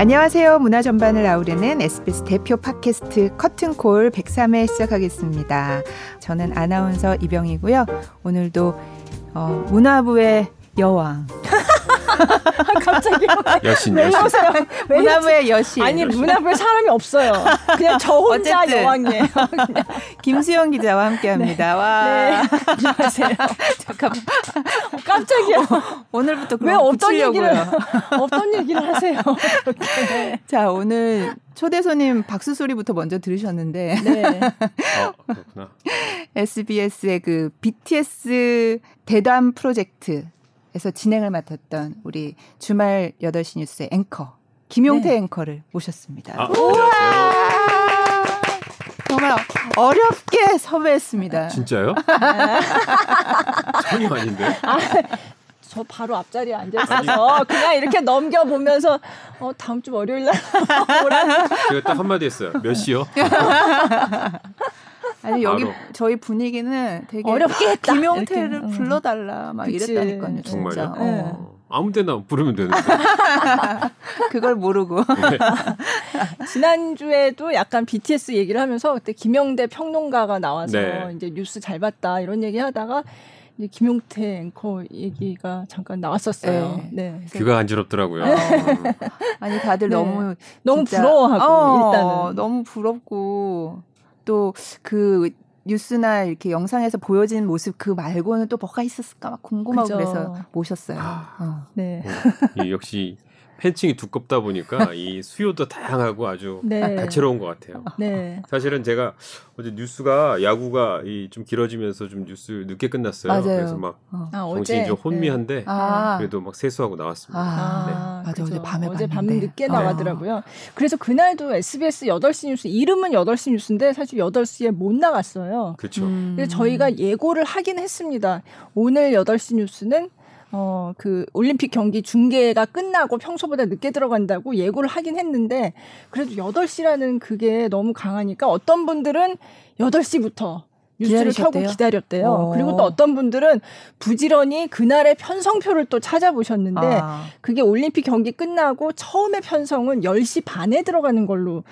안녕하세요. 문화 전반을 아우르는 SBS 대표 팟캐스트 커튼콜 103회 시작하겠습니다. 저는 아나운서 이병이고요. 오늘도 어, 문화부의 여왕 갑자기 여신 왜 여신. 문화부의 여신 아니 문화부에 사람이 없어요. 그냥 저 혼자 어쨌든. 여왕이에요. 김수영 기자와 함께합니다. 와 네. 안녕하세요. 잠깐만 깜짝이야. 오늘부터 왜 없던 얘기를. 없던 얘기를 하세요. 이렇게. 자 오늘 초대 손님 박수 소리부터 먼저 들으셨는데 네. 어, 그렇구나. SBS의 그 BTS 대담 프로젝트 에서 진행을 맡았던 우리 주말 8시 뉴스의 앵커 김용태 네. 앵커를 모셨습니다. 아. 정말 어렵게 섭외했습니다. 진짜요? 전혀 아닌데. 저 바로 앞자리에 앉아 있어서 그냥 이렇게 넘겨 보면서 어 다음 주 월요일 날 오라는 제가 딱 한마디 했어요. 몇 시요? 아니 여기 바로. 저희 분위기는 되게 어렵게 했다. 김용태를 이렇게. 응. 불러달라 막 그치. 이랬다니까요. 진짜. 네. 어. 아무 데나 부르면 되는데. 그걸 모르고 지난주에도 약간 BTS 얘기를 하면서 그때 김영대 평론가가 나와서 네. 이제 뉴스 잘 봤다 이런 얘기 하다가 이제 김용태 앵커 얘기가 잠깐 나왔었어요. 네. 귀가 간지럽더라고요. 아니 다들 네. 너무 너무 부러워하고 어, 일단은 너무 부럽고 또그 뉴스나 이렇게 영상에서 보여진 모습 그 말고는 또 뭐가 있었을까 막 궁금하고 그죠. 그래서 모셨어요. 아. 어. 네. 어, 이 역시 팬층이 두껍다 보니까 이 수요도 다양하고 아주 네. 다채로운 것 같아요. 네. 사실은 제가 어제 뉴스가 야구가 이 좀 길어지면서 좀 뉴스 늦게 끝났어요. 맞아요. 그래서 막 어. 아, 정신이 어제 좀 혼미한데 아, 그래도 막 세수하고 나왔습니다. 아, 맞아 그죠. 어제 밤에 어제 밤. 늦게 어. 나가더라고요. 그래서 그날도 SBS 8시 뉴스 이름은 8시 뉴스인데 사실 8시에 못 나갔어요. 그렇죠. 음. 그래서 저희가 예고를 하긴 했습니다. 오늘 8시 뉴스는 어, 그 올림픽 경기 중계가 끝나고 평소보다 늦게 들어간다고 예고를 하긴 했는데 그래도 8시라는 그게 너무 강하니까 어떤 분들은 8시부터 뉴스를 켜고 기다리셨대요? 기다렸대요. 어. 그리고 또 어떤 분들은 부지런히 그날의 편성표를 또 찾아보셨는데 아. 그게 올림픽 경기 끝나고 처음에 편성은 10시 반에 들어가는 걸로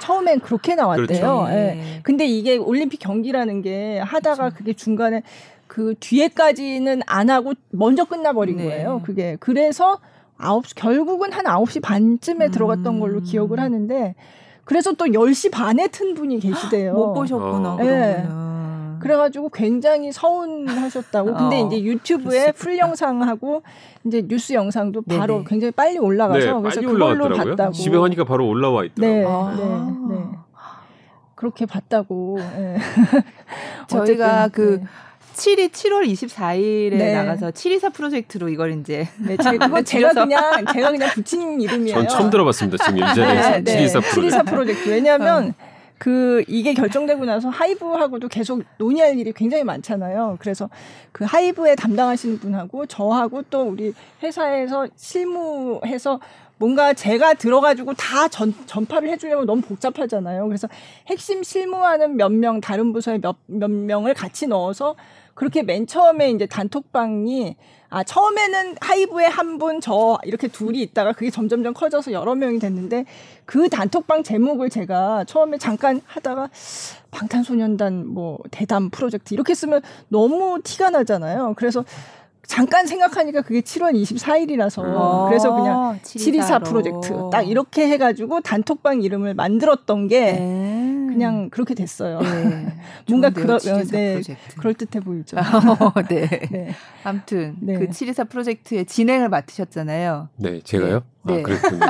처음엔 그렇게 나왔대요. 그렇죠. 예. 네. 근데 이게 올림픽 경기라는 게 하다가 그게 중간에 그 뒤에까지는 안 하고 먼저 끝나버린 네. 거예요. 그게 그래서 아홉 결국은 한 9시 반쯤에 음. 들어갔던 걸로 기억을 하는데 그래서 또 10시 반에 튼 분이 계시대요. 못 보셨구나. 어. 그러면은. 그래가지고 굉장히 서운하셨다고. 근데 어, 이제 유튜브에 풀 영상하고 이제 뉴스 영상도 바로 네네. 굉장히 빨리 올라가서 네, 그래서 빨리 그걸로 올라왔더라고요. 봤다고. 집에 가니까 바로 올라와 네, 있더라고요. 아. 네, 네. 그렇게 봤다고. 예. 저희가 그 네. 7이 7월 24일에 네. 나가서 724 프로젝트로 이걸 이제 네, 제, 그건 제가. 그냥 제가 그냥 붙인 이름이에요. 전 처음 들어봤습니다. 지금 일자리에서 네, 네. 724 프로. 724 프로젝트. 왜냐하면 그 이게 결정되고 나서 하이브하고도 계속 논의할 일이 굉장히 많잖아요. 그래서 그 하이브에 담당하시는 분하고 저하고 또 우리 회사에서 실무해서 뭔가 제가 들어가지고 다 전, 전파를 해주려면 너무 복잡하잖아요. 그래서 핵심 실무하는 몇 명, 다른 부서에 몇, 몇 명을 같이 넣어서 그렇게 맨 처음에 이제 단톡방이 아 처음에는 하이브에 한 분 저 이렇게 둘이 있다가 그게 점점점 커져서 여러 명이 됐는데 그 단톡방 제목을 제가 처음에 잠깐 하다가 방탄소년단 뭐 대담 프로젝트 이렇게 쓰면 너무 티가 나잖아요. 그래서 잠깐 생각하니까 그게 7월 24일이라서 어, 그래서 그냥 724 724로. 프로젝트 딱 이렇게 해가지고 단톡방 이름을 만들었던 게 네. 그냥 그렇게 됐어요. 네. 뭔가 724 네, 프로젝트. 그럴 듯해 보이죠. 어, 네. 네. 아무튼 네. 그724 프로젝트의 진행을 맡으셨잖아요. 네, 제가요? 네. 아, 그랬군요.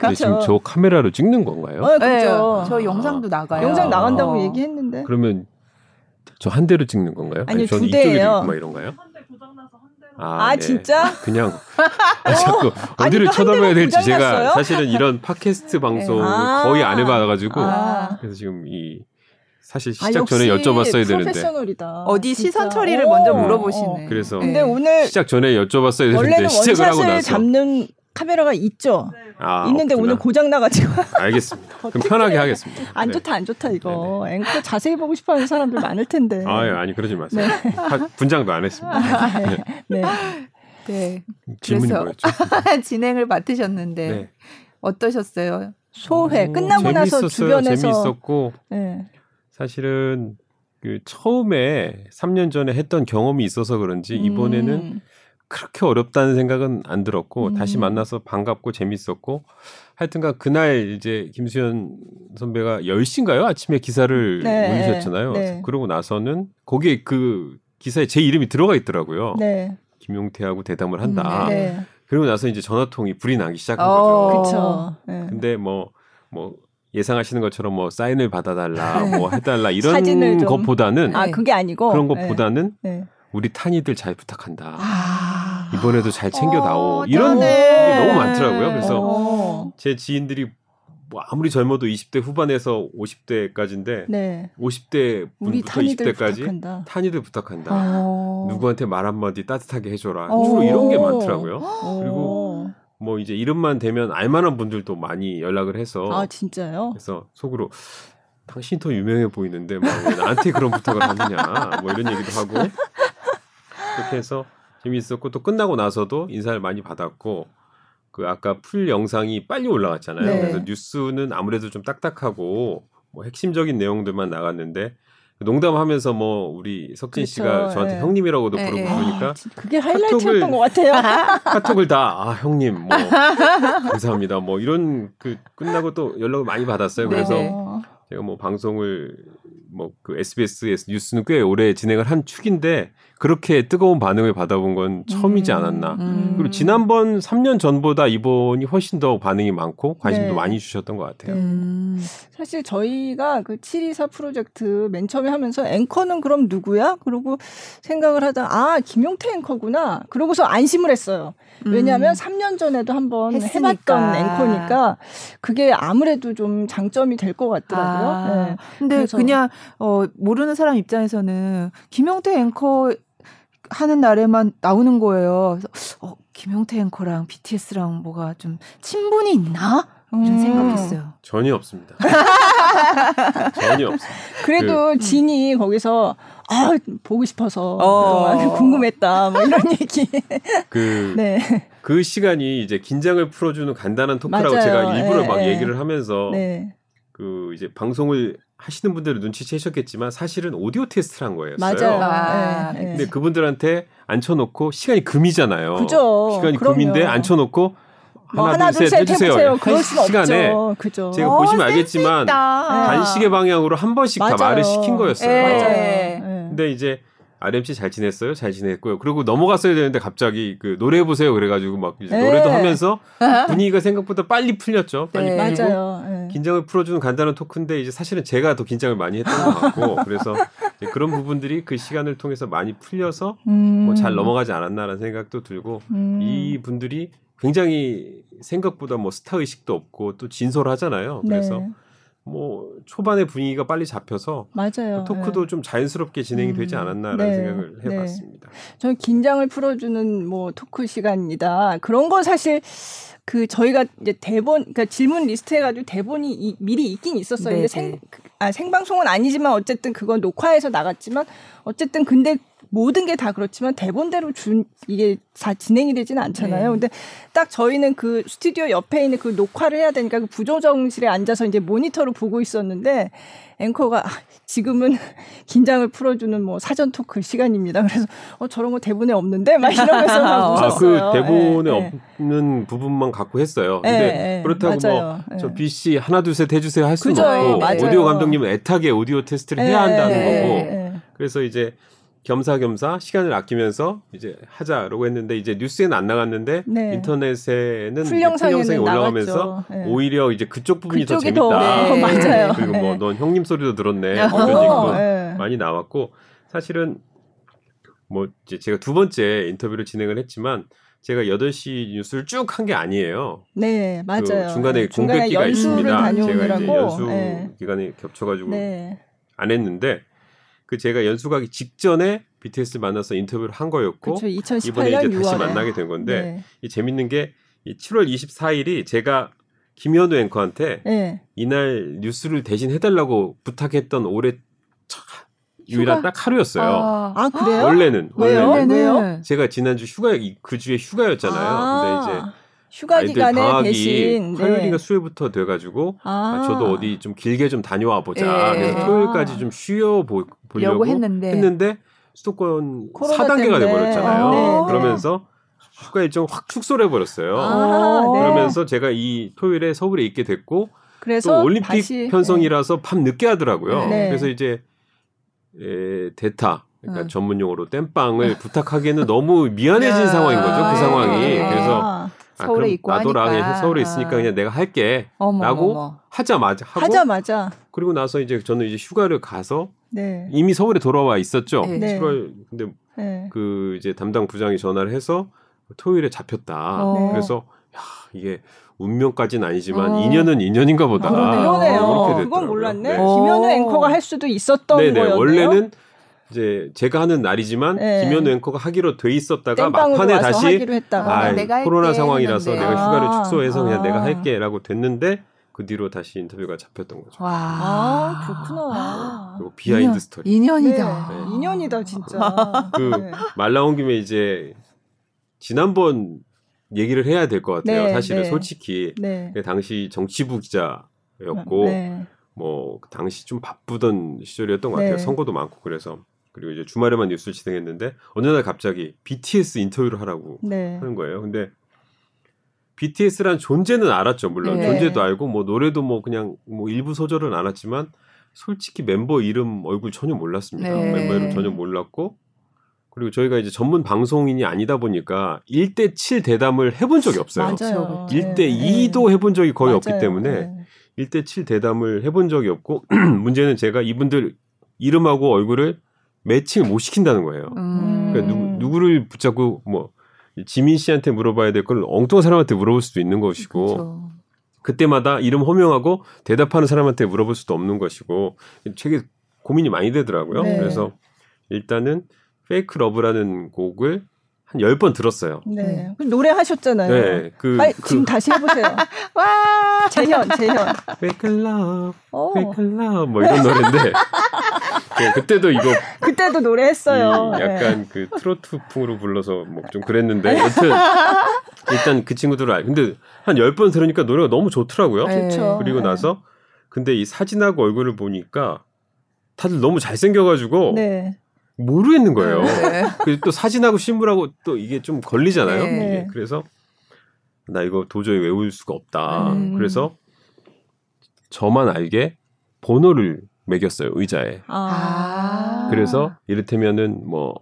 근데 지금 저 카메라로 찍는 건가요? 어, 그렇죠. 네, 저 영상도 나가요. 영상 나간다고 어. 얘기했는데. 그러면 저 한 대로 찍는 건가요? 아니요, 저는 두 대예요. 막 이런가요? 아, 네. 진짜? 그냥 아, 자꾸 어디를 쳐다봐야 될지 제가? 사실은 이런 팟캐스트 방송 아. 거의 안 해봐가지고 아. 그래서 지금 이 사실 아, 시작 전에 역시 여쭤봤어야 되는데. 어디 진짜. 시선 처리를 어, 먼저 어, 물어보시네. 어. 그래서 근데 네. 오늘 시작 전에 여쭤봤어야 되는데 원래는 시작을 하고 원샷을 나서 잡는 카메라가 있죠. 아, 있는데 없구나. 오늘 고장 나가지고 알겠습니다. 그럼 편하게 하겠습니다. 안 네. 좋다 안 좋다 이거 앵커 자세히 보고 싶어하는 사람들 많을 텐데. 아, 아니 그러지 마세요. 하- 분장도 안 했습니다. 네. 네. 질문이 그래서- 뭐였죠? 진행을 맡으셨는데 네. 어떠셨어요? 소회 오, 끝나고 나서 재밌었어요. 주변에서 재밌었고 네. 사실은 그 처음에 3년 전에 했던 경험이 있어서 그런지 이번에는 음. 그렇게 어렵다는 생각은 안 들었고 음. 다시 만나서 반갑고 재밌었고 하여튼간 그날 이제 김수현 선배가 10시인가요? 아침에 기사를 네, 올리셨잖아요. 네. 그러고 나서는 거기에 그 기사에 제 이름이 들어가 있더라고요. 네. 김용태하고 대담을 한다. 음, 네. 그러고 나서 이제 전화통이 불이 나기 시작한 어. 거죠. 그렇죠. 네. 근데 뭐뭐 예상하시는 것처럼 뭐 사인을 받아달라, 네. 뭐 해달라 이런 것보다는 아 그게 아니고 그런 네. 것보다는 네. 우리 탄이들 잘 부탁한다. 아. 이번에도 잘 챙겨 나오. 어, 이런 짠해. 게 너무 많더라고요. 그래서 어. 제 지인들이 뭐 아무리 젊어도 20대 후반에서 50대까지인데 네. 50대 우리 분부터 탄이들 20대까지 부탁한다. 탄이들 부탁한다. 어. 누구한테 말 한마디 따뜻하게 해줘라. 어. 주로 이런 게 많더라고요. 오. 그리고 뭐 이제 이름만 되면 알만한 분들도 많이 연락을 해서 아 진짜요? 그래서 속으로 당신이 더 유명해 보이는데 막왜 나한테 그런 부탁을 하느냐 뭐 이런 얘기도 하고 그렇게 해서 재미있었고 또 끝나고 나서도 인사를 많이 받았고 그 아까 풀 영상이 빨리 올라갔잖아요. 네. 그래서 뉴스는 아무래도 좀 딱딱하고 뭐 핵심적인 내용들만 나갔는데 농담하면서 뭐 우리 석진 그렇죠. 씨가 저한테 네. 형님이라고도 네, 부르고 네. 그러니까 아, 진- 그게 하이라이트였던 것 같아요. 카톡을 다 아 형님 뭐 감사합니다 뭐 이런 그 끝나고 또 연락을 많이 받았어요. 그래서 네. 어. 제가 뭐 방송을 뭐 그 SBS에서 뉴스는 꽤 오래 진행을 한 축인데 그렇게 뜨거운 반응을 받아본 건 처음이지 음. 않았나. 음. 그리고 지난번 3년 전보다 이번이 훨씬 더 반응이 많고 관심도 네. 많이 주셨던 것 같아요. 네. 음. 사실 저희가 그 724 프로젝트 맨 처음에 하면서 앵커는 그럼 누구야? 그러고 생각을 하다 아 김용태 앵커구나. 그러고서 안심을 했어요. 왜냐하면 음. 3년 전에도 한번 했으니까. 해봤던 앵커니까 그게 아무래도 좀 장점이 될 것 같더라고요. 아, 네. 근데 그래서- 그냥 어 모르는 사람 입장에서는 김용태 앵커 하는 날에만 나오는 거예요. 그래서 어 김용태 앵커랑 BTS랑 뭐가 좀 친분이 있나 이런 음. 생각했어요. 전혀 없습니다. 전혀 없습니다. 그래도 진이 거기서 아 보고 싶어서 어. 궁금했다 뭐 이런 얘기. 그, 네. 그 시간이 이제 긴장을 풀어주는 간단한 토크라고 맞아요. 제가 일부러 예, 막 예. 얘기를 하면서 네. 그 이제 방송을 하시는 분들은 눈치채셨겠지만 사실은 오디오 테스트를 한 거예요. 맞아요. 아, 네, 네. 근데 그분들한테 앉혀놓고 시간이 금이잖아요. 그죠. 시간이 그럼요. 금인데 앉혀놓고 뭐 하나, 둘, 셋 해주세요. 해보세요. 그럴 한 수는 시간에 없죠. 그죠. 제가 어, 보시면 알겠지만 있다. 반시계 방향으로 한 번씩 다 맞아요. 말을 시킨 거였어요. 예. 맞아요. 네. 네. 근데 이제 RMC 잘 지냈어요? 잘 지냈고요. 그리고 넘어갔어야 되는데 갑자기 그 노래해 보세요. 그래가지고 막 네. 노래도 하면서 분위기가 생각보다 빨리 풀렸죠. 빨리 네. 풀리고 맞아요. 네. 긴장을 풀어주는 간단한 토크인데 이제 사실은 제가 더 긴장을 많이 했던 것 같고 그래서 그런 부분들이 그 시간을 통해서 많이 풀려서 음. 뭐잘 넘어가지 않았나라는 생각도 들고 음. 이 분들이 굉장히 생각보다 뭐 스타 의식도 없고 또 진솔하잖아요. 그래서 네. 뭐 초반에 분위기가 빨리 잡혀서 맞아요. 토크도 네. 좀 자연스럽게 진행이 되지 음, 않았나라는 네, 생각을 네. 해봤습니다. 저는 긴장을 풀어주는 뭐 토크 시간이다. 그런 건 사실 그 저희가 이제 대본, 그러니까 질문 리스트 해가지고 대본이 이- 미리 있긴 있었어요. 네, 근데 네. 생, 아, 생방송은 아니지만 어쨌든 그건 녹화해서 나갔지만 어쨌든 근데 모든 게 다 그렇지만 대본대로 준 이게 다 진행이 되지는 않잖아요. 네. 근데 딱 저희는 그 스튜디오 옆에 있는 그 녹화를 해야 되니까 그 부조정실에 앉아서 이제 모니터를 보고 있었는데 앵커가 아, 지금은 긴장을 풀어주는 뭐 사전 토크 시간입니다. 그래서 어 저런 거 대본에 없는데 막 이러면서 막 아, 아, 그 웃었어요. 대본에 예, 예. 없는 부분만 갖고 했어요. 예, 근데 예, 그렇다고. 뭐저 예. B 씨 하나 둘 셋 해주세요 할 수는 그죠, 없고 맞아요. 오디오 감독님은 애타게 오디오 테스트를 해야 한다는 예, 거고. 그래서 이제 겸사겸사 시간을 아끼면서 이제 하자라고 했는데 이제 뉴스에는 안 나갔는데 네. 인터넷에는 풀영상이 올라가면서. 예. 오히려 이제 그쪽 부분이 더 재밌다. 더 네. 맞아요. 그리고 뭐 예. 넌 형님 소리도 들었네. 어, 이런 얘기도 어, 예. 많이 나왔고 사실은 뭐 이제 제가 두 번째 인터뷰를 진행을 했지만 제가 8시 뉴스를 쭉 한 게 아니에요. 네, 맞아요. 그 중간에 공백기가 있습니다. 제가 이제 다녀오느라고. 연수 예. 기간에 겹쳐가지고 네. 안 했는데 그 제가 연수 가기 직전에 BTS를 만나서 인터뷰를 한 거였고. 2018년 이번에 이제 6월에. 다시 만나게 된 건데 네. 이 재밌는 게이 7월 24일이 제가 김현우 앵커한테 네. 이날 뉴스를 대신 해달라고 부탁했던 올해 첫 유일한 휴가? 딱 하루였어요. 아, 그래요? 원래는 왜요? 원래는 왜요? 제가 지난주 휴가 그 주에 휴가였잖아요. 아. 근데 이제 휴가 기간에 대신 네. 화요일인가 수요일부터 돼가지고 아, 아, 저도 어디 좀 길게 좀 다녀와 보자. 예. 그래서 토요일까지 좀 쉬어 보, 보려고 려고 했는데 했는데 수도권 코로나 4단계가 때문에. 돼버렸잖아요. 아, 네, 네. 그러면서 휴가 일정 확 축소를 해버렸어요. 아, 네. 그러면서 제가 이 토요일에 서울에 있게 됐고 그래서 또 올림픽 다시, 편성이라서 밤 늦게 하더라고요. 네. 그래서 이제 에, 대타 그러니까 응. 전문 용어로 땜빵을 부탁하기에는 너무 미안해진 야. 상황인 거죠. 그 상황이. 네. 그래서 아, 아, 서울에 그럼 있고 나도라 하니까. 그냥 서울에 있으니까 그냥 내가 할게. 어머, 라고 어머. 하자마자 하고 하자마자 그리고 나서 이제 저는 이제 휴가를 가서 네. 이미 서울에 돌아와 있었죠. 네. 네. 7월 근데 네. 그 이제 담당 부장이 전화를 해서 토요일에 잡혔다. 어. 그래서 야, 이게 운명까지는 아니지만 어. 인연은 인연인가 보다. 아, 그러네요. 그건. 몰랐네. 네. 어. 김현우 앵커가 할 수도 있었던 네네 거였네요. 원래는 이제 제가 하는 날이지만 네. 김현우 앵커가 하기로 돼 있었다가 막판에 다시 하기로 했다가 아, 내가 할게 코로나 상황이라서 했는데. 내가 휴가를 아. 축소해서 그냥 아. 내가 할게라고 됐는데 그 뒤로 다시 인터뷰가 잡혔던 거죠. 와. 아 그렇구나. 그리고 behind 인연, 스토리. 인연이다. 네. 인연이다 진짜. 그 네. 말 나온 김에 이제 지난번 얘기를 해야 될 것 같아요. 네, 사실은 네. 솔직히 네. 그 당시 정치부 기자였고 네. 뭐그 당시 좀 바쁘던 시절이었던 것 네. 같아요. 선거도 많고 그래서 그리고 이제 주말에만 뉴스를 진행했는데 어느 날 갑자기 BTS 인터뷰를 하라고 네. 하는 거예요. 근데 BTS란 존재는 알았죠. 물론 네. 존재도 알고 뭐 노래도 뭐 그냥 뭐 일부 소절은 알았지만 솔직히 멤버 이름 얼굴 전혀 몰랐습니다. 네. 멤버 이름 전혀 몰랐고 그리고 저희가 이제 전문 방송인이 아니다 보니까 1대 7 대담을 해본 적이 없어요. 맞아요. 1대 네. 2도 해본 적이 거의 없기 맞아요. 때문에 네. 1대 7 대담을 해본 적이 없고 문제는 제가 이분들 이름하고 얼굴을 매칭을 못 시킨다는 거예요. 음. 그러니까 누, 누구를 붙잡고 뭐 지민 씨한테 물어봐야 될 걸 엉뚱한 사람한테 물어볼 수도 있는 것이고 그렇죠. 그때마다 이름 호명하고 대답하는 사람한테 물어볼 수도 없는 것이고 되게 고민이 많이 되더라고요. 네. 그래서 일단은 Fake Love라는 곡을 한 10번 들었어요. 네. 그 노래 하셨잖아요. 네. 그, 빨리 그 지금 다시 해보세요. 와. 재현, 재현. Fake Love, 어, Fake Love 뭐 이런 노래인데 네, 그때도 이거 그때도 노래했어요. 이 약간 그 트로트풍으로 불러서 뭐 좀 그랬는데 여튼 일단 그 친구들을 알 근데 한 10번 들으니까 노래가 너무 좋더라고요. 네. 그렇죠. 그리고 네. 나서 근데 이 사진하고 얼굴을 보니까 다들 너무 잘생겨가지고 네. 모르겠는 거예요. 네. 그리고 또 사진하고 신문하고 또 이게 좀 걸리잖아요. 네. 이게. 그래서 나 이거 도저히 외울 수가 없다. 음. 그래서 저만 알게 번호를 매겼어요 의자에. 아. 그래서 이를테면은 뭐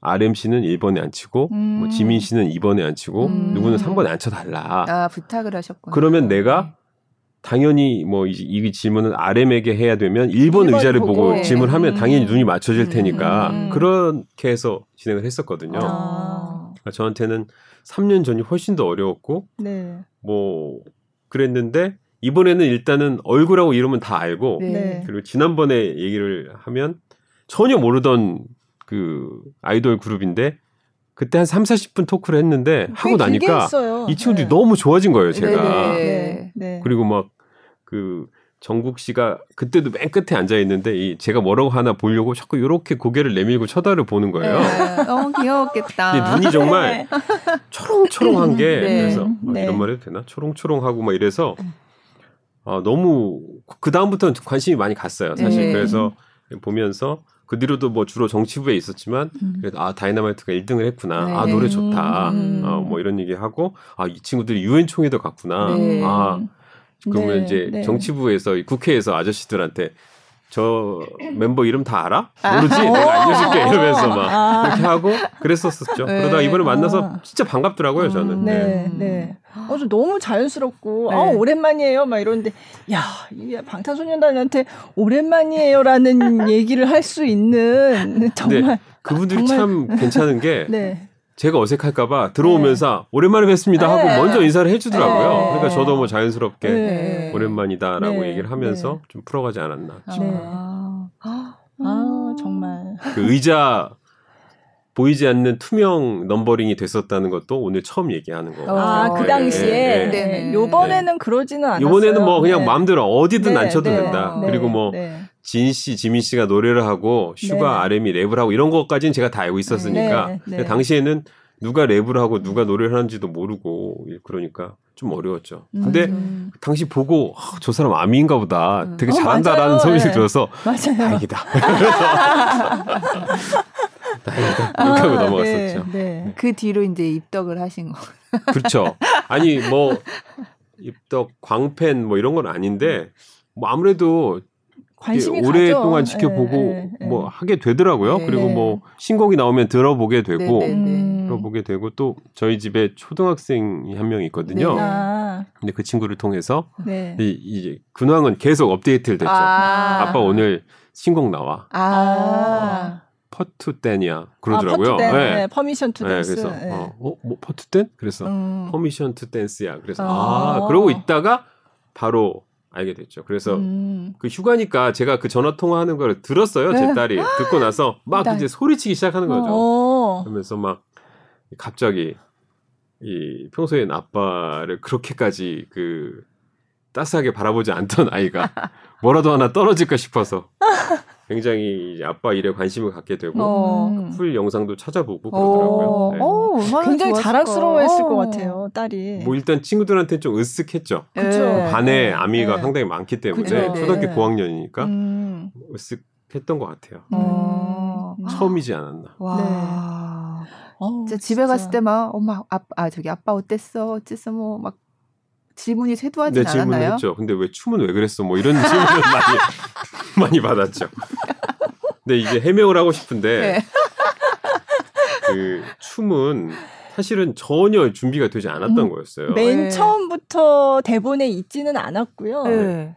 RMC는 1번에 앉히고 음. 뭐 지민 씨는 2번에 앉히고 음. 누구는 3번에 앉혀달라. 아 부탁을 하셨군요. 그러면 내가 당연히 뭐 이, 이 질문은 RM에게 해야 되면 1번 일번 의자를 보고, 보고. 네. 질문하면 음. 당연히 눈이 맞춰질 테니까 음. 그렇게 해서 진행을 했었거든요. 아. 그러니까 저한테는 3년 전이 훨씬 더 어려웠고 네. 뭐 그랬는데 이번에는 일단은 얼굴하고 이름은 다 알고 네. 네. 그리고 지난번에 얘기를 하면 전혀 모르던 그 아이돌 그룹인데 그때 한 3, 40분 토크를 했는데 하고 나니까 했어요. 이 친구들이 네. 너무 좋아진 거예요, 제가. 네네. 네. 네. 그리고 막 그 정국 씨가 그때도 맨 끝에 앉아 있는데 이 제가 뭐라고 하나 보려고 자꾸 이렇게 고개를 내밀고 쳐다를 보는 거예요. 네. 너무 귀여웠겠다. 근데 눈이 정말 초롱초롱한 게 네. 그래서 아, 네. 이런 말 해도 되나? 초롱초롱하고 막 이래서 아, 너무 그 다음부터는 관심이 많이 갔어요. 사실 네. 그래서 보면서 그 뒤로도 뭐 주로 정치부에 있었지만 음. 그래도 아 다이너마이트가 1등을 했구나. 네. 아 노래 좋다. 음. 어, 뭐 이런 얘기 하고 아 이 친구들이 유엔 총회도 갔구나. 네. 아 그러면 네, 이제 네. 정치부에서 이 국회에서 아저씨들한테 저 멤버 이름 다 알아? 아. 모르지? 내가 알려줄게 이러면서 막 아. 이렇게 하고 그랬었었죠. 네. 그러다가 이번에 만나서 아. 진짜 반갑더라고요 저는. 네, 음. 네. 어, 저 너무 자연스럽고, 네. 아, 오랜만이에요. 막 이러는데, 야, 이 방탄소년단한테 오랜만이에요라는 얘기를 할 수 있는, 정말, 그분들이 정말- 참 괜찮은 게 네. 제가 어색할까봐 들어오면서 오랜만에 뵙습니다 하고 네. 먼저 인사를 해주더라고요. 네. 그러니까 저도 뭐 자연스럽게 네. 오랜만이다라고 네. 얘기를 하면서 네. 좀 풀어가지 않았나. 아. 아, 정말. 그 의자 보이지 않는 투명 numbering이 됐었다는 것도 오늘 처음 얘기하는 거. 아, 어, 그 네, 당시에. 네, 네. 네. 요번에는 그러지는 않았어요. 이번에는 뭐 그냥 네. 마음대로 어디든 네, 앉혀도 네, 된다. 네, 그리고 뭐 네. 진 씨, 지민 씨가 노래를 하고 슈가, 네. RM이 랩을 하고 이런 것까지는 제가 다 알고 있었으니까 네, 네. 근데 당시에는 누가 랩을 하고 누가 노래를 하는지도 모르고 그러니까 좀 어려웠죠. 근데 음. 당시 보고 아, 저 사람 아미인가 보다. 음. 되게 어, 잘한다라는 맞아요. 소리를 네. 들어서 맞아요. 다행이다. 다행이다. 이렇게 하고 넘어갔었죠. 네, 네. 그 뒤로 이제 입덕을 하신 거. 그렇죠. 아니 뭐 입덕 광팬 뭐 이런 건 아닌데 뭐 아무래도 관심이 오랫동안 가죠. 지켜보고 네, 네, 뭐 하게 되더라고요. 네. 그리고 뭐 신곡이 나오면 들어보게 되고 네, 네. 음. 들어보게 되고 또 저희 집에 초등학생이 한 명 있거든요. 네. 아, 근데 그 친구를 통해서 네. 이, 이제 근황은 계속 업데이트를 됐죠. 아. 빠 오늘 신곡 나와. 아. 퍼투 댄이야 그러더라고요. 아, 퍼트 댄, 네. 네, Permission to 네, 댄스. 그래서 네. 어, 어, 뭐 퍼투 댄? 그래서 음. Permission to Dance야. 그래서 아. 아, 그러고 있다가 바로 알게 됐죠. 그래서 음. 그 휴가니까 제가 그 전화 통화하는 걸 들었어요. 제 딸이 듣고 나서 막 딸. 이제 소리치기 시작하는 거죠. 어. 그러면서 막 갑자기 이 평소엔 아빠를 그렇게까지 그 따스하게 바라보지 않던 아이가 뭐라도 하나 떨어질까 싶어서 굉장히 아빠 일에 관심을 갖게 되고 어. 음. full 영상도 찾아보고 어, 그러더라고요. 네. 어, 굉장히 좋았을까. 자랑스러워했을 것 어. 같아요, 딸이. 뭐 일단 친구들한테 좀 으쓱했죠. 그쵸. 네. 반에 네. 아미가 네. 상당히 많기 때문에 그쵸. 초등학교 네. 고학년이니까 음. 으쓱했던 것 같아요. 어. 음. 처음이지 않았나. 와. 어우, 진짜 집에 갔을 때 막 엄마 아빠 아 저기 아빠 어땠어 어쨌어 뭐막 질문이 네, 질문을 않았나요? 했죠. 근데 왜 춤은 왜 그랬어? 뭐 이런 질문을 많이 많이 받았죠. 근데 이제 해명을 하고 싶은데 네. 그 춤은 사실은 전혀 준비가 되지 않았던 음, 거였어요. 맨 네. 처음부터 대본에 있지는 않았고요. 네.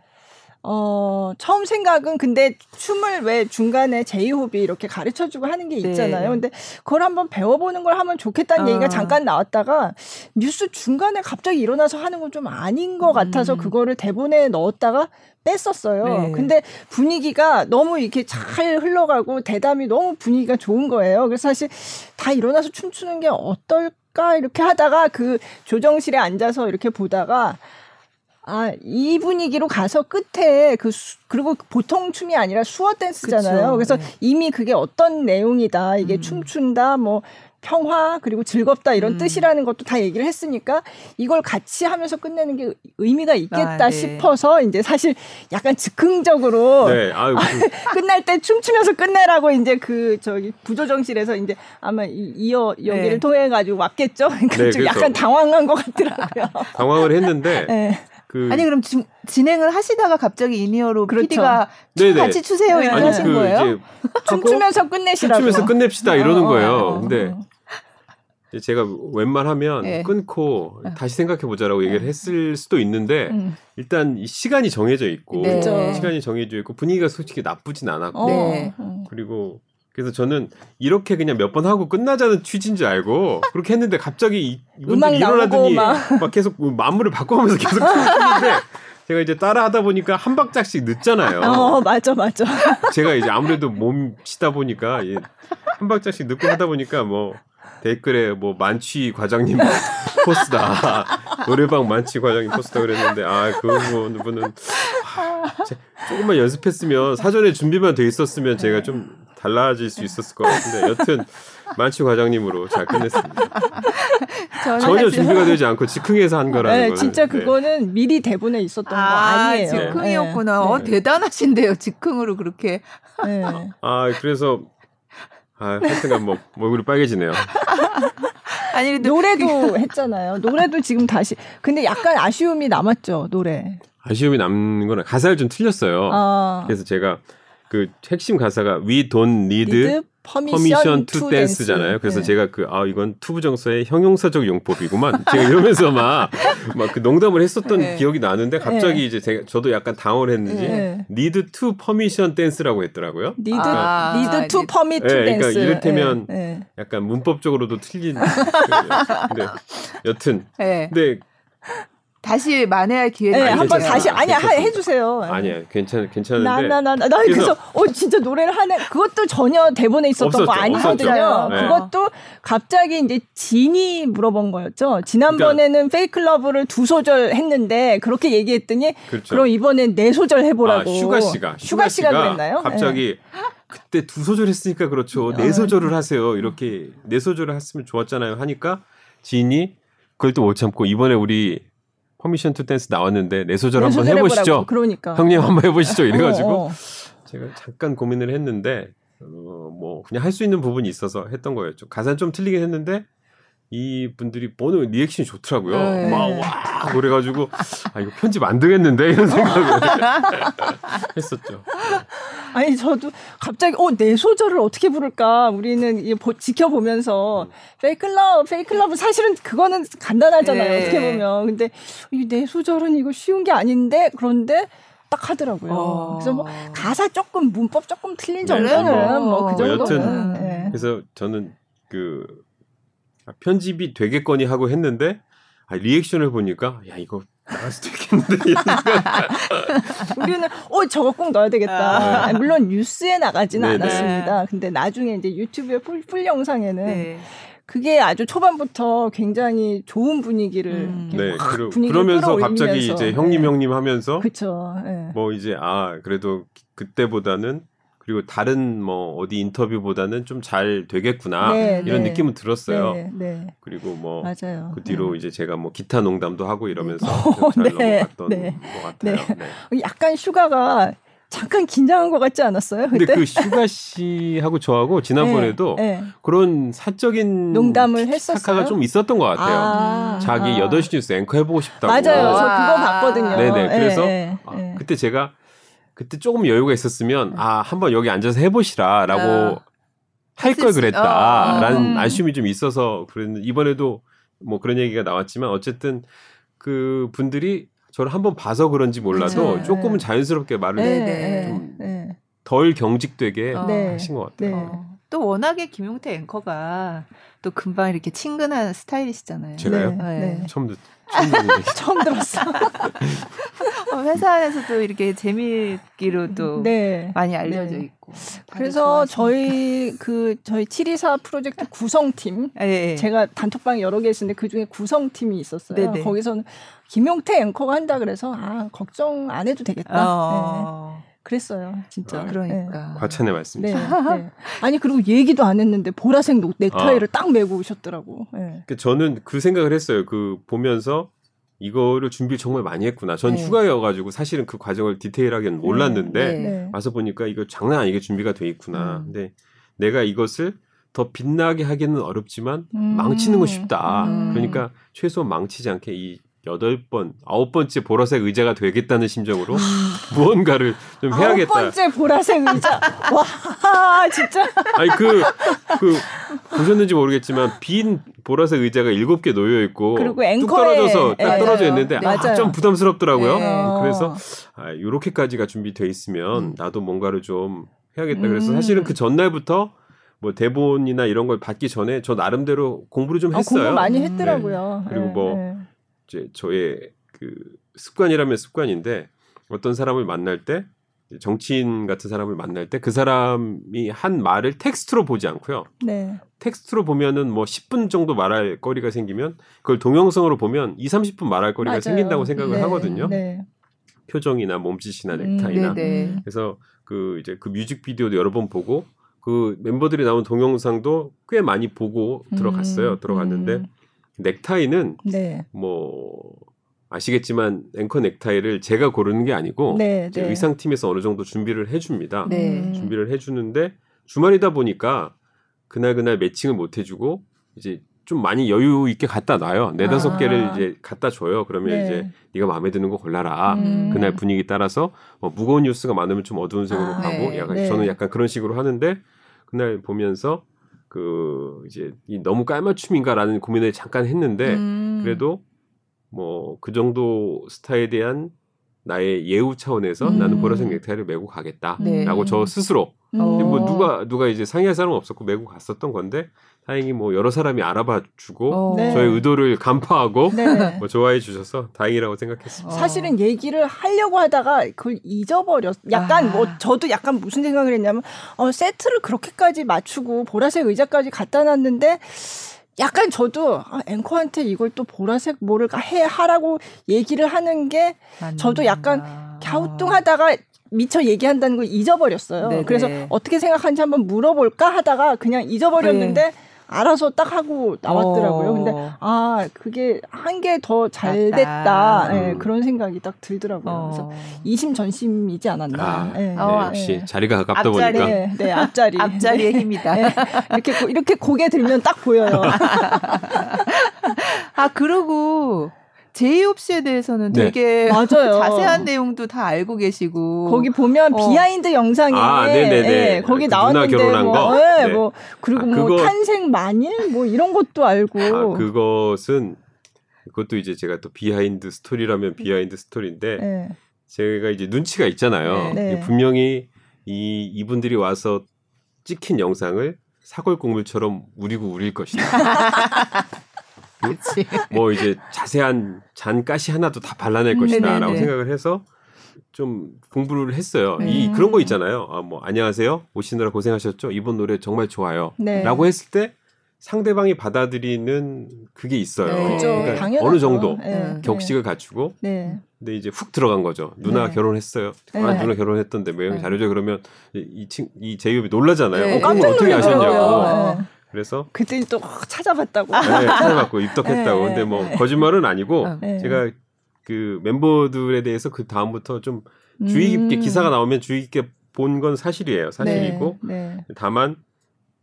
어, 처음 생각은 근데 춤을 왜 중간에 제이홉이 이렇게 가르쳐 주고 하는 게 네. 있잖아요. 근데 그걸 한번 배워보는 걸 하면 좋겠다는 아. 얘기가 잠깐 나왔다가 뉴스 중간에 갑자기 일어나서 하는 건 좀 아닌 것 같아서 음. 그거를 대본에 넣었다가 뺐었어요. 네. 근데 분위기가 너무 이렇게 잘 흘러가고 대담이 너무 분위기가 좋은 거예요. 그래서 사실 다 일어나서 춤추는 게 어떨까 이렇게 하다가 그 조정실에 앉아서 이렇게 보다가 아, 이 분위기로 가서 끝에 그 수, 그리고 보통 춤이 아니라 수어 댄스잖아요. 그쵸. 그래서 네. 이미 그게 어떤 내용이다. 이게 음. 춤춘다. 뭐 평화 그리고 즐겁다 이런 음. 뜻이라는 것도 다 얘기를 했으니까 이걸 같이 하면서 끝내는 게 의미가 있겠다 아, 네. 싶어서 이제 사실 약간 즉흥적으로 네, 아유, 그- 끝날 때 춤추면서 끝내라고 이제 그 저기 부조정실에서 이제 아마 이, 이어 여기를 네. 통해 가지고 왔겠죠. 그러니까 네, 좀 그래서- 약간 당황한 것 같더라고요. 당황을 했는데 네. 그 아니 그럼 지, 진행을 하시다가 갑자기 in-ear로 그렇죠. PD가 네네. 같이 추세요 네. 이렇게 아니 하신 그 거예요? 춤추면서 끝내시라고. 춤추면서 끝냅시다 이러는 어, 어, 거예요. 어, 어. 근데 제가 웬만하면 네. 끊고 어. 다시 생각해 보자라고 얘기를 했을 수도 있는데 음. 일단 이 시간이 정해져 있고 네. 시간이 정해져 있고 분위기가 솔직히 나쁘진 않았고 어. 네. 음. 그리고 그래서 저는 이렇게 그냥 몇 번 하고 끝나자는 취지인 줄 알고 그렇게 했는데 갑자기 이- 음악 이분들이 나오고 일어나더니 막. 막 계속 그 마무를 바꿔가면서 계속 했는데 제가 이제 따라 하다 보니까 한 박자씩 늦잖아요. 어, 맞아, 맞아. 제가 이제 아무래도 몸 치다 보니까 이한 박자씩 늦고 하다 보니까 뭐 댓글에 뭐 만취 과장님 포스다 노래방 만취 과장님 포스다 그랬는데 아 그분 분은 조금만 연습했으면 사전에 준비만 돼 있었으면 제가 좀 달라질 수 있었을 것 같은데 여튼 만취 과장님으로 잘 끝냈습니다. 전혀 준비가 되지 않고 즉흥해서 한 거라는 네, 거는 진짜 네. 그거는 미리 대본에 있었던 거 아, 아니에요. 즉흥이었구나. 네. 어, 네. 대단하신데요. 즉흥으로 그렇게. 네. 네. 아 그래서 아 하여튼간 뭐 얼굴이 빨개지네요. 아니 노래도 했잖아요. 노래도 지금 다시. 근데 약간 아쉬움이 남았죠, 노래. 아쉬움이 남는 거는 가사를 좀 틀렸어요. 아. 그래서 제가 그 핵심 가사가 We don't need 리드 permission to dance잖아요. 그래서 네. 제가 그 아 이건 to부정사의 형용사적 용법이구만. 제가 이러면서 막 막 그 농담을 했었던 네. 기억이 나는데 갑자기 네. 이제 제가 저도 약간 당황을 했는지 네. need to permission dance라고 했더라고요. need 아, need to ne- permit to 네, 그러니까 댄스. 이를테면 네, 네. 약간 문법적으로도 틀린. 그- 근데 여튼 네. 근데 다시 만회할 기회를 네, 한번. 다시 아니야 하- 괜찮습니다. 해주세요. 아니야 괜찮 괜찮은데 나나나나 나 그래서- 어 진짜 노래를 하네. 그것도 전혀 대본에 있었던 거 없었죠, 아니거든요. 없었죠. 네. 그것도 갑자기 이제 진이 물어본 거였죠. 지난번에는 Fake Love를 두 소절 했는데 그렇게 얘기했더니 그렇죠. 그럼 이번엔 네 소절 해보라고. 아, 슈가 씨가 슈가 씨가 그랬나요? 갑자기 그때 두 소절 했으니까 그렇죠. 네 소절을 하세요. 이렇게 네 소절을 했으면 좋았잖아요. 하니까 진이 그걸 또 못 참고 이번에 우리 Permission to Dance 나왔는데 네 소절 한번 해보시죠. 그러니까. 형님 한번 해보시죠. 이래가지고 어, 어. 제가 잠깐 고민을 했는데 어, 뭐 그냥 할 수 있는 부분이 있어서 했던 거였죠. 가사는 좀 틀리긴 했는데 이 분들이 보는 리액션이 좋더라고요. 네. 막 와 그래가지고 아 이거 편집 안 되겠는데 이런 생각을 했었죠. 아니 저도 갑자기 어 네 소절을 어떻게 부를까 우리는 보- 지켜보면서 Fake Love Fake Love 사실은 그거는 간단하잖아요 네. 어떻게 보면 근데 이 네 소절은 이거 쉬운 게 아닌데 그런데 딱 하더라고요 어. 그래서 뭐 가사 조금 문법 조금 틀린 네. 정도는 뭐 그 뭐 정도는 여튼 네. 그래서 저는 그 아, 편집이 되겠거니 하고 했는데 아, 리액션을 보니까 야 이거 나갈 수도 있겠는데. 우리는 어 저거 꼭 넣어야 되겠다. 아니, 물론 뉴스에 나가지는 네네. 않았습니다. 근데 나중에 이제 유튜브의 full, full 영상에는 네. 그게 아주 초반부터 굉장히 좋은 분위기를 음. 네, 확 그러, 분위기를 그러면서 끌어올리면서. 갑자기 이제 형님 네. 형님 하면서 그쵸. 예. 뭐 이제 아 그래도 그때보다는 그리고 다른 뭐 어디 인터뷰보다는 좀 잘 되겠구나 네, 이런 네. 느낌은 들었어요. 네, 네. 그리고 뭐 맞아요. 그 뒤로 이제 제가 뭐 기타 농담도 하고 이러면서 어, 잘 네, 넘어갔던 네, 것 같아요. 네. 네. 약간 슈가가 잠깐 긴장한 것 같지 않았어요? 근데 그때? 그 슈가 씨하고 저하고 지난번에도 네, 네. 그런 사적인 농담을 했었어요? 착화가 좀 있었던 것 같아요. 아, 자기 아. 8시 뉴스 앵커 해보고 싶다고. 맞아요. 저 와. 그거 봤거든요. 네네. 그래서 예, 아, 예. 그때 제가 그때 조금 여유가 있었으면 아 한번 여기 앉아서 해보시라라고 어. 할걸 했을 수- 그랬다라는 어. 아쉬움이 좀 있어서 그랬는데 이번에도 뭐 그런 얘기가 나왔지만 어쨌든 그 분들이 저를 한번 봐서 그런지 몰라도 그쵸. 조금은 네. 자연스럽게 말을 네, 네, 네, 좀 네. 덜 경직되게 어. 네. 하신 것 같아요. 네. 어. 또 워낙에 김용태 앵커가 또 금방 이렇게 친근한 스타일이시잖아요. 제가요? 네. 처음 듣 처음 들었어. 어, 회사에서도 이렇게 재미있기로 도 네. 많이 알려져 네. 있고. 그래서. 저희 그 저희 724 프로젝트 구성팀 예, 예. 제가 단톡방 여러 개 있었는데 그 중에 구성팀이 있었어요. 네네. 거기서는 김용태 앵커가 한다 그래서 아 걱정 안 해도 되겠다. 네. 어, 그랬어요, 진짜. 아, 그러니까. 과찬의 네. 말씀이죠. 네. 네. 아니 그리고 얘기도 안 했는데 보라색 녹- 넥타이를 딱 메고 오셨더라고. 네. 그 저는 그 생각을 했어요. 그 보면서 이거를 준비를 정말 많이 했구나. 전 네. 휴가여가지고 사실은 그 과정을 디테일하게는 몰랐는데 네. 네. 와서 보니까 이거 장난 아니게 준비가 돼 있구나. 음. 근데 내가 이것을 더 빛나게 하기는 어렵지만 음. 망치는 건 쉽다. 음. 그러니까 최소한 망치지 않게 이 여덟 번, 아홉 번째 보라색 의자가 되겠다는 심정으로 무언가를 좀 아홉 해야겠다. 번째 보라색 의자. 와 진짜. 아니 그, 그 보셨는지 모르겠지만 빈 보라색 의자가 일곱 개 놓여 있고 그리고 뚝 앵커에- 떨어져서 딱 예, 떨어져. 있는데 네. 아. 좀 부담스럽더라고요. 네. 어. 그래서 아, 요렇게까지가 준비돼 있으면 음. 나도 뭔가를 좀 해야겠다. 그래서 음. 사실은 그 전날부터 뭐 대본이나 이런 걸 받기 전에 저 나름대로 공부를 좀 아, 했어요. 공부 많이 음. 했더라고요. 그리고 네, 뭐 네. 이제 저의 그 습관이라면 습관인데 어떤 사람을 만날 때 정치인 같은 사람을 만날 때 그 사람이 한 말을 텍스트로 보지 않고요. 네. 텍스트로 보면은 뭐 10분 정도 말할 거리가 생기면 그걸 동영상으로 보면 2, 30분 말할 거리가 맞아요. 생긴다고 생각을 네, 하거든요. 네. 표정이나 몸짓이나 음, 넥타이나. 네, 네. 그래서 그 이제 그 뮤직비디오도 여러 번 보고 그 멤버들이 나온 동영상도 꽤 많이 보고 들어갔어요. 음, 들어갔는데 음. 넥타이는 네. 뭐 아시겠지만 앵커 넥타이를 제가 고르는 게 아니고 네, 네. 의상팀에서 어느 정도 준비를 해줍니다. 네. 음. 준비를 해주는데 주말이다 보니까 그날 그날 매칭을 못 해주고 이제 좀 많이 여유 있게 갖다 놔요. 네다섯 아. 개를 이제 갖다 줘요. 그러면 네. 이제 네가 마음에 드는 거 골라라. 음. 그날 분위기 따라서 뭐 무거운 뉴스가 많으면 좀 어두운 색으로 아, 가고 네. 약간 네. 저는 약간 그런 식으로 하는데 그날 보면서 그 이제 이 너무 깔맞춤인가라는 고민을 잠깐 했는데 음. 그래도 뭐 그 정도 스타에 대한 나의 예우 차원에서 음. 나는 보라색 넥타이를 메고 가겠다라고 네. 저 스스로 음. 근데 뭐 누가 누가 이제 상의할 사람은 없었고 메고 갔었던 건데 다행히 뭐 여러 사람이 알아봐 주고 어. 네. 저의 의도를 간파하고 네. 뭐 좋아해 주셔서 다행이라고 생각했습니다. 어. 사실은 얘기를 하려고 하다가 그걸 잊어버렸. 약간 아. 뭐 저도 약간 무슨 생각을 했냐면 어 세트를 그렇게까지 맞추고 보라색 의자까지 갖다 놨는데 약간 저도 아, 앵커한테 이걸 또 보라색 뭐를 해 하라고 얘기를 하는 게 맞는다. 저도 약간 갸우뚱하다가 미처 얘기한다는 걸 잊어버렸어요. 네네. 그래서 어떻게 생각하는지 한번 물어볼까 하다가 그냥 잊어버렸는데 네. 알아서 딱 하고 나왔더라고요. 어. 근데 아 그게 한 개 더 잘. 됐다. 예, 음. 그런 생각이 딱 들더라고요. 그래서 어. 이심전심이지 않았나. 아, 예. 네, 어, 역시 예. 자리가 가깝다 앞자리. 보니까 네, 네, 앞자리. 앞자리의 힘이다. 네. 이렇게 고- 이렇게 고개 들면 딱 보여요. 아 그러고 제이홉 씨에 대해서는 네. 되게 맞아요. 자세한 내용도 다 알고 계시고 거기 보면 어. behind 영상에 아, 네네네. 예, 거기 그 나왔는데 결혼한 뭐, 거? 예, 네. 뭐 그리고 아, 뭐 그거- 탄생 만 일 뭐 이런 것도 알고 아, 그것은 그것도 이제 제가 또 behind story라면 behind story인데 예. 제가 이제 눈치가 있잖아요. 네. 네. 분명히 이 이분들이 와서 찍힌 영상을 사골 국물처럼 우리고 우릴 것이다. 그렇지. 뭐 이제 자세한 잔가시 하나도 다 발라낼 음, 것이다라고. 생각을 해서 좀 공부를 했어요. 네. 이 그런 거 있잖아요. 아, 뭐 안녕하세요. 오시느라 고생하셨죠. 이번 노래 정말 좋아요. 네. 라고 했을 때 상대방이 받아들이는 그게 있어요. 네. 그러니까 당연하죠. 어느 정도 예, 음. 격식을 갖추고 네. 근데 이제 훅 들어간 거죠. 누나 네. 결혼했어요. 아 네. 누나 결혼했던데 매형이 네. 잘해줘 그러면 이, 친, 이 제이홉이 놀라잖아요. 네. 어, 깜짝 어떻게 아셨냐고. 예. 그래서 그랬더니 또확 찾아봤다고. 네, 찾아봤고 입덕했다고. 네. 근데 뭐 거짓말은 아니고 어. 네. 제가 그 멤버들에 대해서 그 다음부터 좀 주의 깊게 음. 기사가 나오면 주의 깊게 본 건 사실이에요. 사실이고 네. 네. 다만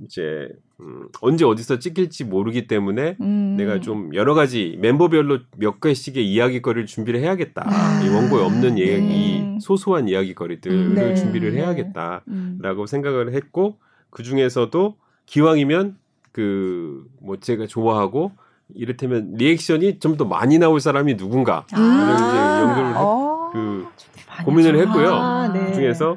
이제 음, 언제 어디서 찍힐지 모르기 때문에 음. 내가 좀 여러 가지 멤버별로 몇 개씩의 이야기거리를 준비를 해야겠다. 아, 이 원고에 없는 얘기, 네. 이 소소한 이야기거리들을 음, 네. 준비를 네. 해야겠다라고 음. 생각을 했고 그 중에서도 기왕이면 그 뭐 제가 좋아하고 이를테면 리액션이 좀 더 많이 나올 사람이 누군가 아. 이런 이제 연구를 했- 어. 그 고민을 좀- 했고요. 아, 네. 그 중에서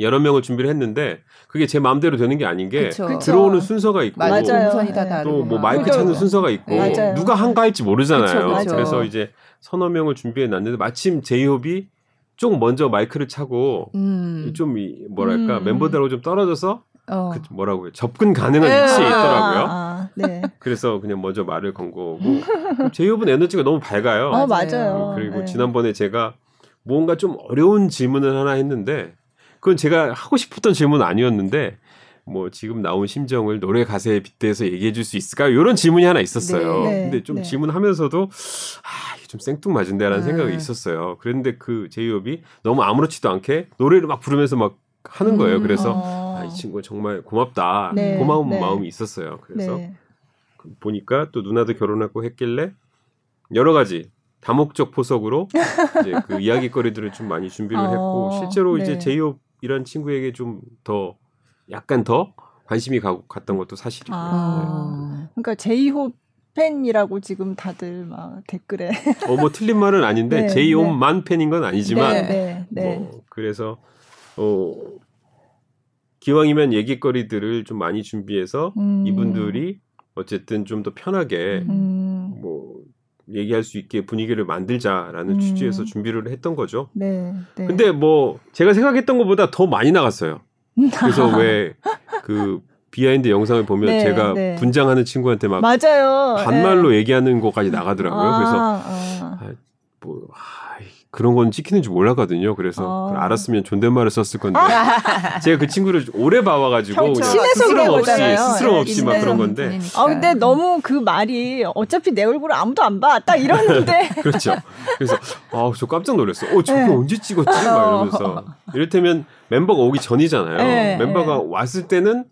여러 명을 준비를 했는데 그게 제 마음대로 되는 게 아닌 게 그쵸. 들어오는 순서가 있고 다 네. 또뭐 막. 마이크. 찾는 순서가 있고 맞아요. 누가 한가 할지 모르잖아요. 그쵸, 그쵸. 그래서 이제 서너 명을 준비해 놨는데 마침 제이홉이 좀 먼저 마이크를 차고 음. 좀 이- 뭐랄까 음. 멤버들하고 좀 떨어져서 어. 그 뭐라고요 접근 가능한 네. 위치에 아, 있더라고요. 아, 네. 그래서 그냥 먼저 말을 건 거고 제이홉은 에너지가 너무 밝아요. 어, 맞아요. 맞아요. 그리고 네. 지난번에 제가 뭔가 좀 어려운 질문을 하나 했는데 그건 제가 하고 싶었던 질문은 아니었는데 뭐 지금 나온 심정을 노래 가사에 빗대서 얘기해 줄 수 있을까요? 이런 질문이 하나 있었어요. 네. 근데 좀 네. 질문하면서도 아, 이게 좀 생뚱맞은데라는 음. 생각이 있었어요. 그런데 그 제이홉이 너무 아무렇지도 않게 노래를 막 부르면서 막 하는 거예요. 음. 그래서 어. 아, 이 친구 정말 고맙다. 네. 고마운 네. 마음이 있었어요. 그래서 네. 보니까 또 누나도 결혼하고 했길래 여러 가지 다목적 포석으로 이제 그 이야기거리들을 좀 많이 준비를 어, 했고 실제로 네. 이제 제이홉이란 친구에게 좀 더 약간 더 관심이 가고 갔던 것도 사실이고요. 아. 어. 그러니까 제이홉 팬이라고 지금 다들 막 댓글에 어뭐 틀린 말은 아닌데 네, 제이홉만 팬인 건 아니지만 네, 네, 네. 뭐 그래서 어 기왕이면 얘기거리들을 좀 많이 준비해서 음. 이분들이 어쨌든 좀 더 편하게 음. 뭐 얘기할 수 있게 분위기를 만들자라는 음. 취지에서 준비를 했던 거죠. 네, 네. 근데 뭐 제가 생각했던 것보다 더 많이 나갔어요. 그래서 왜 그 behind 영상을 보면 네, 제가 네. 분장하는 친구한테 막 맞아요. 반말로 네. 얘기하는 것까지 나가더라고요. 그래서 아, 아. 뭐 아, 그런 건 찍히는 줄 몰랐거든요. 그래서 아. 그걸 알았으면 존댓말을 썼을 건데 제가 그 친구를 오래 봐와가지고 스스럼 없이. 스스럼 네, 없이 막 그런 건데. 아 근데 너무 그 말이 어차피 내 얼굴을 아무도 안 봐. 딱 이러는데 그렇죠. 그래서 아, 저 깜짝 놀랐어. 어, 저거 네. 언제 찍었지? 막 이러면서 이를테면 멤버가 오기 전이잖아요. 네, 멤버가 네. 왔을 때는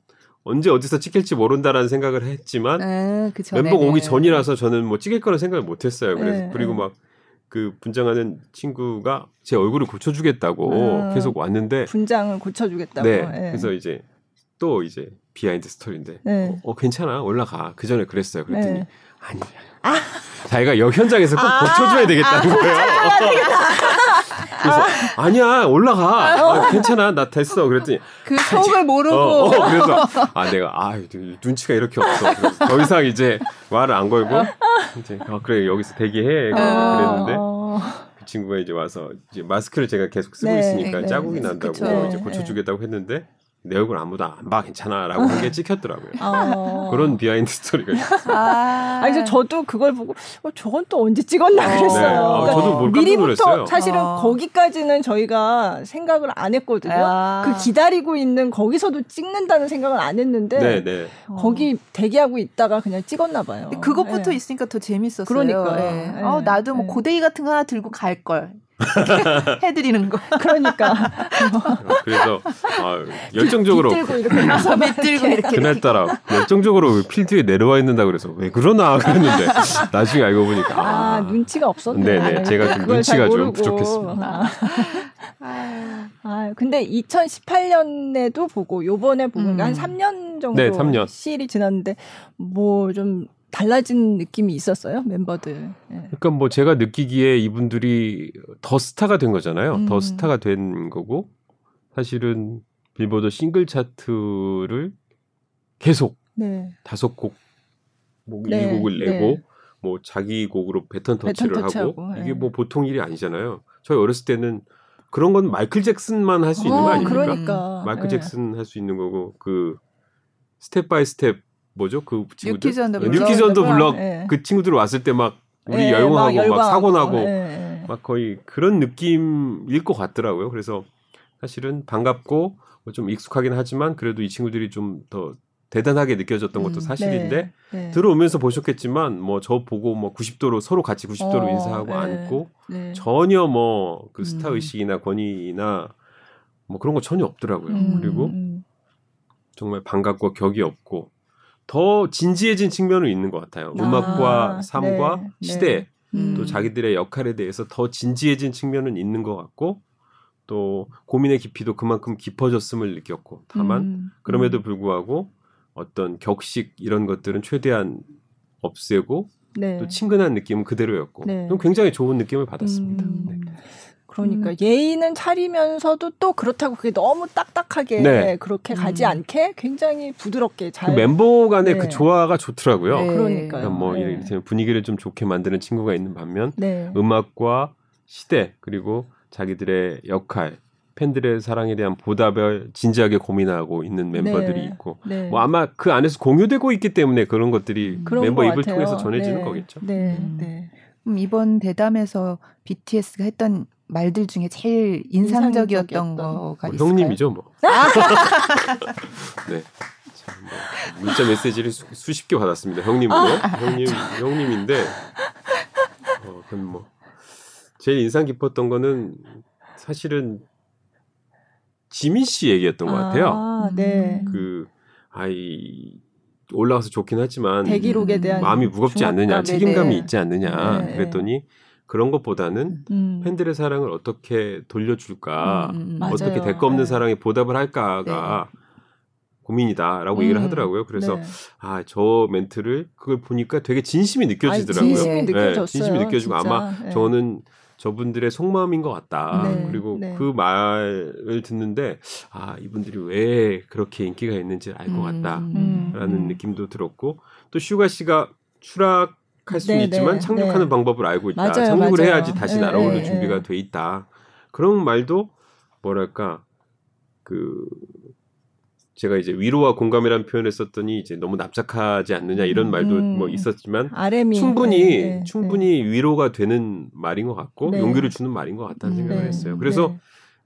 언제 어디서 찍힐지 모른다라는 생각을 했지만 음, 그 전에는. 멤버가 오기 전이라서 저는 뭐 찍을 거는 생각을 못했어요. 그래서 네, 그리고 네. 막 그 분장하는 친구가 제 얼굴을 고쳐주겠다고 음. 계속 왔는데 분장을 고쳐주겠다고. 네. 예. 그래서 이제 또 이제 behind story인데 네. 어, 어, 괜찮아 올라가 그 전에 그랬어요. 그랬더니 네. 아니 자기가 역 현장에서 꼭 아, 고쳐줘야 되겠다는 거예요. 그래서 아니야 올라가. 아, 괜찮아. 나 됐어. 그랬더니 그 속을 모르고. 어, 어, 그래서 아 내가 아 눈치가 이렇게 없어. 더 이상 이제 말을 안 걸고 이제 아, 그래 여기서 대기해. 그랬는데 어, 그 친구가 이제 와서 이제 마스크를 제가 계속 쓰고 네, 있으니까 네, 자국이 네, 난다고 그쵸. 이제 네, 고쳐주겠다고 했는데 내 얼굴 아무도 안 봐 괜찮아라고 한 게 찍혔더라고요. 어. 그런 behind story가 있어요. 아, 아니, 그래서 저도 그걸 보고 어, 저건 또 언제 찍었나 어. 그랬어요. 네. 아, 그러니까 저도 뭘 미리부터. 사실은 어. 거기까지는 저희가 생각을 안 했거든요. 아. 그 기다리고 있는 거기서도 찍는다는 생각을 안 했는데 네, 네. 거기 대기하고 있다가 그냥 찍었나 봐요. 붙어 네. 있으니까 더 재밌었어요. 그러니까요. 예. 네. 어, 나도 뭐 네. 고데기 같은 거 하나 들고 갈 걸. 해드리는 거. 그러니까 어, 그래서 아, 열정적으로 들고 이렇게 나서 밑들고 이렇게. 그날따라 열정적으로 필드에 내려와 있는다 그래서 왜 그러나 그랬는데 나중에 알고 보니까 아, 아, 눈치가 없었네. 네네, 제가 좀 눈치가 좀. 부족했습니다. 아, 아, 근데 2018년에도 보고 요번에 보고 음. 한 3년 정도 네, 3년. 시일이 지났는데 뭐 좀 달라진 느낌이 있었어요 멤버들. 예. 그러니까 뭐 제가 느끼기에 이분들이 더 스타가 된 거잖아요. 음. 더 스타가 된 거고 사실은 빌보드 싱글 차트를 계속 네. 다섯 곡, 뭐 네, 일곡을 내고 네. 뭐 자기 곡으로 배턴 터치를 배턴 하고 터치하고, 이게 네. 뭐 보통 일이 아니잖아요. 저희 어렸을 때는 그런 건 마이클 잭슨만 할 수 있는 거 어, 아닙니까? 그러니까. 마이클 예. 잭슨 할 수 있는 거고 그 Step by Step 뭐죠? 그 친구들 New Kids on the 네, Block. New Kids on the Block 예. 그 친구들 왔을 때 막 우리 예, 열광하고 막, 열광하고. 사고 나고 예, 예. 막 거의 그런 느낌일 것 같더라고요. 그래서 사실은 반갑고 뭐 좀 익숙하긴 하지만 그래도 이 친구들이 좀 더 대단하게 느껴졌던 것도 음, 사실인데 네, 네. 들어오면서 보셨겠지만 뭐 저 보고 뭐 90도로 서로 같이 90도로 어, 인사하고 네. 앉고 네. 전혀 뭐 그 스타 음. 의식이나 권위나 뭐 그런 거 전혀 없더라고요. 음, 그리고 음. 정말 반갑고 격이 없고 더 진지해진 측면은 있는 것 같아요. 아, 음악과 삶과 네, 시대 음. 또 자기들의 역할에 대해서 더 진지해진 측면은 있는 것 같고 또 고민의 깊이도 그만큼 깊어졌음을 느꼈고 다만 음, 그럼에도 음. 불구하고 어떤 격식 이런 것들은 최대한 없애고 네. 또 친근한 느낌은 그대로였고 네. 좀 굉장히 좋은 느낌을 받았습니다. 음, 네. 그러니까 음. 예의는 차리면서도 또 그렇다고 그게 너무 딱딱하게 네. 그렇게 가지 음. 않게 굉장히 부드럽게 그잘 멤버 간의 네. 그 조화가 좋더라고요. 네. 그러니까요. 그러니까 뭐 네. 이렇게 분위기를 좀 좋게 만드는 친구가 있는 반면 네. 음악과 시대 그리고 자기들의 역할 팬들의 사랑에 대한 보답을 진지하게 고민하고 있는 멤버들이 네. 있고 네. 뭐 아마 그 안에서 공유되고 있기 때문에 그런 것들이 그런 멤버 것 입을 같아요. 통해서 전해지는 네. 거겠죠. 네. 음. 네. 그럼 이번 대담에서 BTS가 했던 말들 중에 제일 인상적이었던 인상적이었던. 거가 뭐 있을까요? 형님이죠, 뭐. 네. 참, 뭐 문자 메시지를 수, 수십 개 받았습니다. 형님으로. 형님, 형님인데, 어, 그건 뭐. 제일 인상 깊었던 거는 사실은 지민 씨 얘기였던 것 같아요. 아, 네. 음. 그, 아이, 올라가서 좋긴 하지만 대기록에 대한 마음이 무겁지 중압감, 않느냐, 네네. 책임감이 있지 않느냐. 네. 그랬더니 그런 것보다는 음. 팬들의 사랑을 어떻게 돌려줄까, 음, 음, 음. 어떻게 대가 없는 네. 사랑에 보답을 할까가 고민이다라고 얘기를 음. 하더라고요. 그래서 네. 아저 멘트를 그걸 보니까 되게 진심이 느껴지더라고요. 아니, 진심이 네, 느껴졌어요. 진심이 느껴지고 진짜. 아마 네. 저는 저분들의 속마음인 것 같다. 네, 그리고 네. 그 말을 듣는데 아 이분들이 왜 그렇게 인기가 있는지 알 것 같다. 음. 라는 음. 느낌도 들었고 또 슈가 씨가 추락 할 수는 네, 있지만 네, 착륙하는 네. 방법을 알고 있다. 맞아요, 착륙을 맞아요. 해야지 다시 네, 날아오를 네, 준비가 네. 돼 있다. 그런 말도 뭐랄까 그 제가 이제 위로와 공감이라는 표현을 썼더니 이제 너무 납작하지 않느냐 이런 말도 음. 뭐 있었지만 RM이 충분히 네, 네, 충분히 위로가 되는 말인 것 같고 네. 용기를 주는 말인 것 같다는 음, 생각을 네. 했어요. 네. 그래서 네.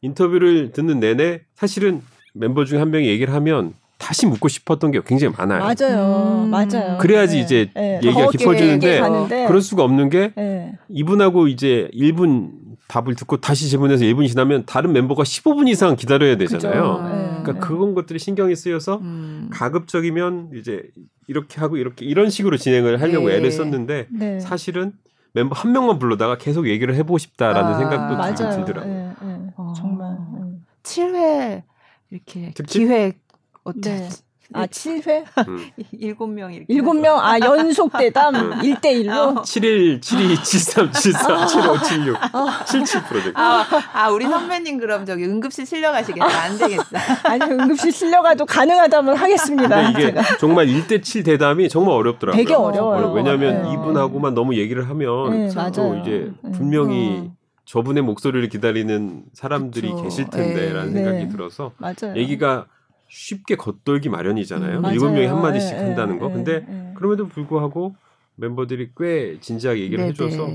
인터뷰를 듣는 내내 사실은 멤버 중에 한 명이 얘기를 하면 다시 묻고 싶었던 게 굉장히 많아요. 맞아요, 음. 맞아요. 그래야지 네. 이제 네. 얘기가 더 깊어지는데 그럴 수가 없는 게 네. 이분하고 이제 1분 답을 듣고 다시 질문해서 1분 지나면 다른 멤버가 15분 이상 기다려야 되잖아요. 네. 그러니까 네. 그런 것들이 신경이 쓰여서 음. 가급적이면 이제 이렇게 하고 이렇게 이런 식으로 진행을 하려고 예. 애를 썼는데 네. 사실은 멤버 한 명만 불러다가 계속 얘기를 해보고 싶다라는 아, 생각도 맞아요. 들- 들더라고요. 네, 네. 어. 정말. 음. 7회 이렇게 특집? 기획 어때? 네. 아, 7회? 음. 일곱 명 이렇게. 일곱 명 아, 연속 대담 음. 1대1로? 71, 72, 73, 74, 75, 76, 77 프로젝트. 아, 아, 우리 선배님 그럼 저기 응급실 실려 가시겠다. 안 되겠다. 아니, 응급실 실려가도 가능하다면 하겠습니다. 이게 제가. 정말 1대7 대담이 정말 어렵더라고요. 되게 어려워요. 왜냐하면 네. 이분하고만 너무 얘기를 하면 네, 또 맞아요. 이제 네. 분명히 어. 저분의 목소리를 기다리는 사람들이 그쵸. 계실 텐데라는 네. 생각이 네. 들어서 맞아요. 얘기가 쉽게 겉돌기 마련이잖아요. 음, 일곱 명이. 한 마디씩 예, 한다는 예, 거. 예, 근데 예. 그럼에도 불구하고 멤버들이 꽤 진지하게 얘기를 네네. 해줘서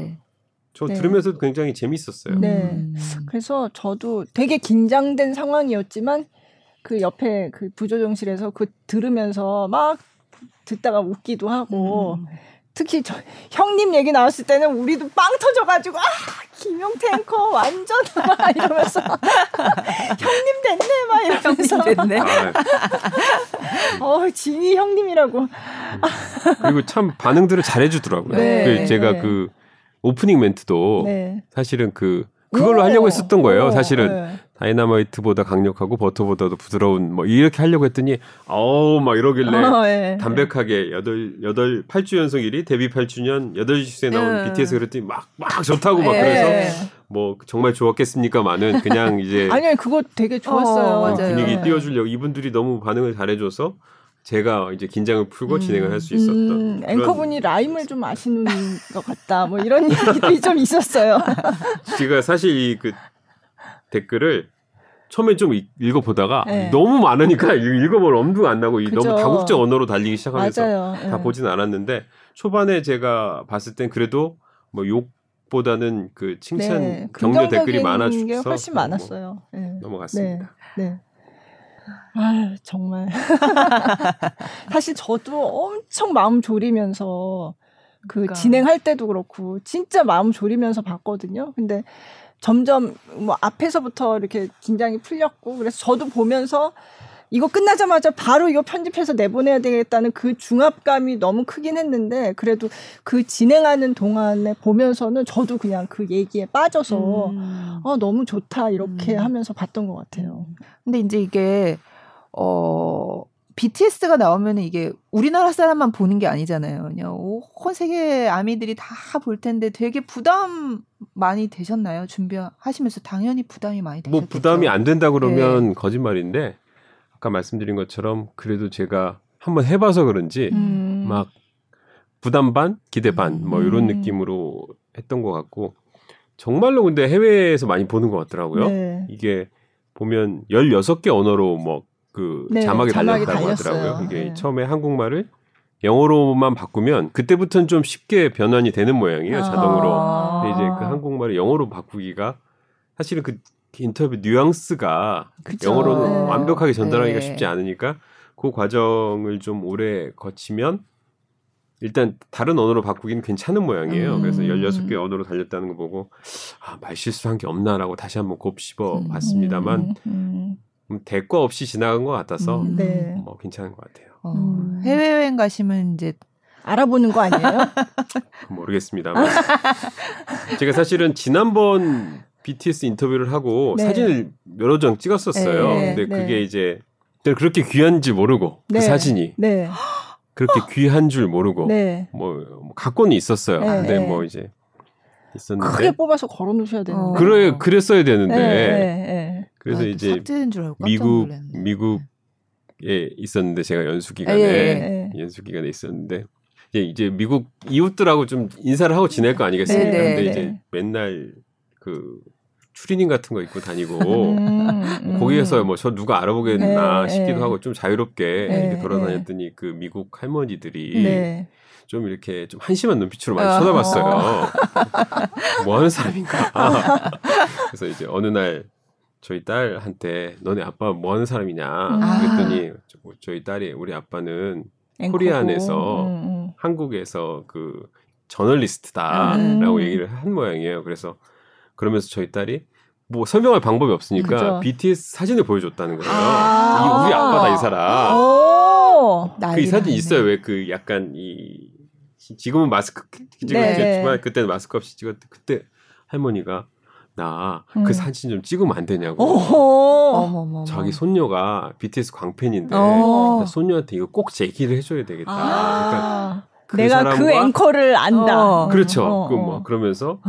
저 네. 들으면서도 굉장히 재밌었어요. 네. 음. 그래서 저도 되게 긴장된 상황이었지만 그 옆에 그 부조정실에서 그 들으면서 막 듣다가 웃기도 하고 음. 특히 저 형님 얘기 나왔을 때는 우리도 빵 터져가지고 아 김용태 앵커 완전 막 이러면서 형님 됐네 막 이러면서 형님 됐네. 아, 어 진이 형님이라고 그리고 참 반응들을 잘해주더라고요. 네. 그 제가 네. 그 오프닝 멘트도 네. 사실은 그 그걸로 오, 하려고 했었던 거예요. 오, 사실은 네. Dynamite보다 강력하고 Butter보다도 부드러운 뭐 이렇게 하려고 했더니 어우 막 이러길래 어, 네. 담백하게 여덟 여덟 8주 연속 1위 데뷔 8주년 8주에 나온 음. BTS 그랬더니 막막 좋다고 막 네. 그래서 뭐 정말 좋았겠습니까만은 그냥 이제 아니요 그거 되게 좋았어요. 어, 맞아요. 분위기 네. 띄워주려고 이분들이 너무 반응을 잘해줘서 제가 이제 긴장을 풀고 음. 진행을 할 수 있었던 음, 앵커분이 rhyme을 좀 아시는 것 같다. 뭐 이런 얘기들이 좀 있었어요. 제가 사실 이 그 댓글을 처음에 좀 읽- 읽어 보다가 네. 너무 많으니까 읽어볼 엄두가 안 나고 이 그죠. 너무 다국적 언어로 달리기 시작하면서 맞아요. 다 예. 보진 않았는데 초반에 제가 봤을 땐 그래도 뭐 욕보다는 그 칭찬 네, 격려 댓글이 많아져서 게 훨씬 뭐 많았어요. 예. 넘어갔습니다. 네. 아 정말 사실 저도 엄청 마음 졸이면서 그 그러니까. 진행할 때도 그렇고 진짜 마음 졸이면서 봤거든요. 근데 점점 뭐 앞에서부터 이렇게 긴장이 풀렸고 그래서 저도 보면서 이거 끝나자마자 바로 이거 편집해서 내보내야 되겠다는 그 중압감이 너무 크긴 했는데 그래도 그 진행하는 동안에 보면서는 저도 그냥 그 얘기에 빠져서 음. 어 너무 좋다 이렇게 음. 하면서 봤던 것 같아요. 근데 이제 이게 어 BTS가 나오면 이게 우리나라 사람만 보는 게 아니잖아요. 그냥 온 세계 아미들이 다 볼 텐데 되게 부담 많이 되셨나요? 준비하시면서 당연히 부담이 많이 되셨겠죠. 뭐 부담이 안 된다 그러면 네. 거짓말인데 아까 말씀드린 것처럼 그래도 제가 한번 해봐서 그런지 음. 막 부담 반 기대 반뭐 이런 음. 느낌으로 했던 것 같고 정말로 근데 해외에서 많이 보는 것 같더라고요. 네. 이게 보면 16개 언어로 뭐 그 네, 자막이 자막이 달렸다고 달렸어요. 하더라고요. 이게 네. 처음에 한국말을 영어로만 바꾸면 그때부터는 좀 쉽게 변환이 되는 모양이에요. 자동으로. 아. 근데 이제 그 한국말을 영어로 바꾸기가 사실은 그 인터뷰 뉘앙스가 그쵸. 영어로는 네. 완벽하게 전달하기가 네. 쉽지 않으니까 그 과정을 좀 오래 거치면 일단 다른 언어로 바꾸기는 괜찮은 모양이에요. 음. 그래서 16개 언어로 달렸다는 거 보고 아, 말 실수한 게 없나라고 다시 한번 곱씹어 음. 봤습니다만 음, 음. 음, 대과 없이 지나간 것 같아서 음. 네. 뭐 괜찮은 것 같아요. 어, 음. 해외여행 가시면 이제 알아보는 거 아니에요? 모르겠습니다만 제가 사실은 지난번 BTS 인터뷰를 하고 네. 사진을 여러 장 찍었었어요. 네, 근데 네. 그게 이제 그렇게 귀한지 모르고 네. 그 사진이 네. 그렇게 귀한 줄 모르고 네. 뭐, 뭐 갖고는 있었어요. 네, 근데 네. 뭐 이제 있었는데 크게 뽑아서 걸어 놓으셔야 되는데. 어. 그래 그랬어야 되는데 네, 네, 그래서 아, 이제 미국. 미국에 있었는데 제가 연수 예, 기간에 예. 연수 기간에 있었는데 이제 이제 미국 이웃들하고 좀 인사를 하고 지낼 거 아니겠습니까? 네, 네, 근데 네. 이제 맨날 그 추리닝 같은 거 입고 다니고 음, 음. 거기에서 뭐 저 누가 알아보겠나 네, 싶기도 네. 하고 좀 자유롭게 네, 돌아다녔더니 그 미국 할머니들이 네. 좀 이렇게 좀 한심한 눈빛으로 많이 어. 쳐다봤어요. 뭐 하는 사람인가. 그래서 이제 어느 날 저희 딸한테 너네 아빠 뭐 하는 사람이냐 음. 그랬더니 저- 저희 딸이 우리 아빠는 앵커고. 코리안에서 음, 음. 한국에서 그 저널리스트다라고 음. 얘기를 한 모양이에요. 그래서 그러면서 저희 딸이 뭐 설명할 방법이 없으니까 그죠. BTS 사진을 보여줬다는 거예요. 아. 이 우리 아빠다 이 사람. 오. 그 난리 이 사진. 있어요. 왜 그 약간 이 지금은 마스크 네. 찍었지만 그때는 마스크 없이 찍었 그때 할머니가 나그 음. 사진 좀 찍으면 안 되냐고. 어머머. 자기 손녀가 BTS 광팬인데 손녀한테 이거 꼭 제기를 해줘야 되겠다. 그러니까 아. 그 내가 그 앵커를 안다. 어. 그렇죠. 어, 그 어. 뭐 그러면서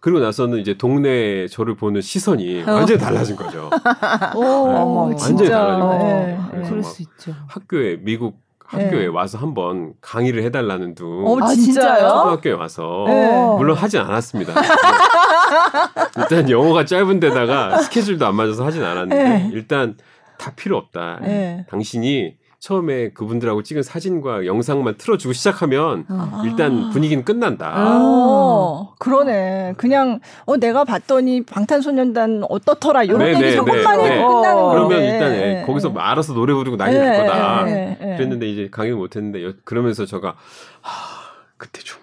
그리고 나서는 이제 동네 저를 보는 시선이 어. 완전히 달라진 거죠. 오, 어머, 완전히. 달라진 거죠. 네. 그럴 막수 있죠. 학교에 미국 학교에 네. 와서 한번 강의를 해달라는 둥 어, 아, 진짜요? 초등학교에 와서 네. 물론 하진 않았습니다. 일단 영어가 짧은 데다가 스케줄도 안 맞아서 하진 않았는데 네. 일단 다 필요 없다. 네. 당신이 처음에 그분들하고 찍은 사진과 영상만 틀어주고 시작하면 어. 일단 분위기는 끝난다. 아. 어, 그러네. 그냥 어 내가 봤더니 방탄소년단 어떻더라 이런 네, 얘기 네, 조금만 네, 해도 네. 끝나는 거예요. 그러면 네, 일단 예, 네, 거기서 네. 알아서 노래 부르고 난리 네, 날 거다. 네, 네, 네. 그랬는데 이제 강의 못했는데 여- 그러면서 제가 하, 그때 좀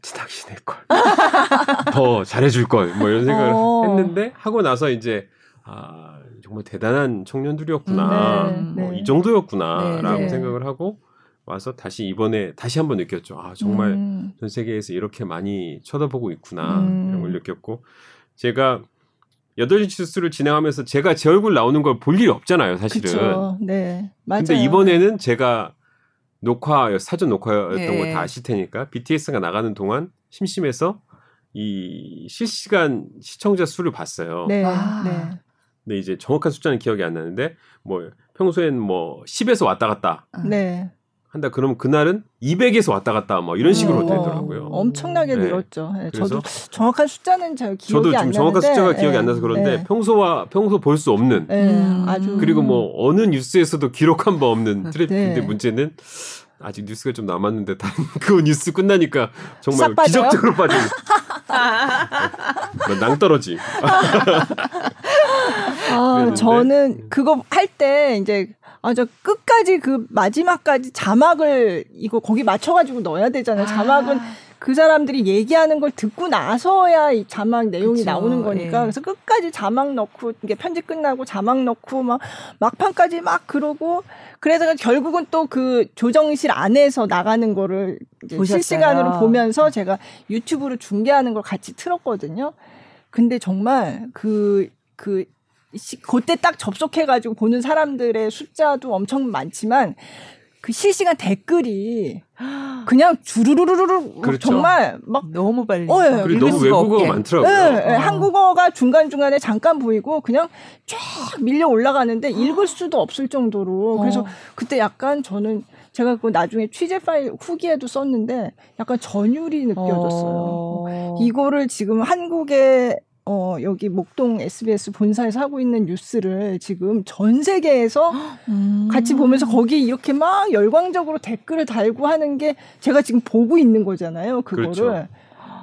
지나치네 걸. 더 잘해줄 걸. 뭐 이런 생각을 어. 했는데 하고 나서 이제 아 정말 대단한 청년들이었구나. 음, 네, 뭐 네. 이 정도였구나라고 네, 네. 생각을 하고 와서 다시 이번에 다시 한번 느꼈죠. 아 정말 음, 전 세계에서 이렇게 많이 쳐다보고 있구나 음. 이런 걸 느꼈고 제가 여덟 시 뉴스를 진행하면서 제가 제 얼굴 나오는 걸 볼 일이 없잖아요 사실은 그쵸. 네. 맞아요. 근데 이번에는 제가 녹화 사전 녹화였던 네. 거다 아실 테니까 BTS가 나가는 동안 심심해서 이 실시간 시청자 수를 봤어요. 네. 아. 네. 근데 이제 정확한 숫자는 기억이 안 나는데 뭐 평소엔 뭐 10에서 왔다 갔다 네. 한다 그러면 그날은 200에서 왔다 갔다 뭐 이런 식으로 어, 되더라고요. 엄청나게 네. 늘었죠. 네, 그래서 저도 정확한 숫자는 잘 기억이 저도 정확한 나는데, 숫자가 기억이 네, 안 나서 그런데 네. 평소와 평소 볼 수 없는 네, 음. 아주 그리고 뭐 어느 뉴스에서도 기록한 바 없는 트래픽인데 네. 문제는 아직 뉴스가 좀 남았는데 다 그 뉴스 끝나니까 정말? 기적적으로 빠진 뭐 낭떠러지 아. 저는 그거 할 때 이제 아 저 끝까지 그 마지막까지 자막을 이거 거기 맞춰가지고 넣어야 되잖아요. 자막은 그 사람들이 얘기하는 걸 듣고 나서야 이 자막 내용이 그쵸, 나오는 거니까 예. 그래서 끝까지 자막 넣고 이게 편집 끝나고 자막 넣고 막 막판까지 막 그러고 그래서 결국은 또 그 조정실 안에서 나가는 거를? 실시간으로 보면서 제가 유튜브로 중계하는 걸 같이 틀었거든요. 근데 정말 그, 그, 시, 그때 딱 접속해가지고 보는 사람들의 숫자도 엄청 많지만 그 실시간 댓글이 그냥 주르르르르 그렇죠. 정말 막 너무 빨리. 어, 예. 그리고 너무 외국어가 없게. 많더라고요. 예, 예, 어. 한국어가 중간 중간에 잠깐 보이고 그냥 쫙 밀려 올라가는데 읽을 수도 없을 정도로 그래서 어. 그때 약간 저는 제가 그 나중에 취재 파일 후기에도 썼는데 약간 전율이 느껴졌어요. 어. 이거를 지금 한국의 어 여기 목동 SBS 본사에서 하고 있는 뉴스를 지금 전 세계에서 음. 같이 보면서 거기 이렇게 막 열광적으로 댓글을 달고 하는 게 제가 지금 보고 있는 거잖아요. 그거를. 그렇죠.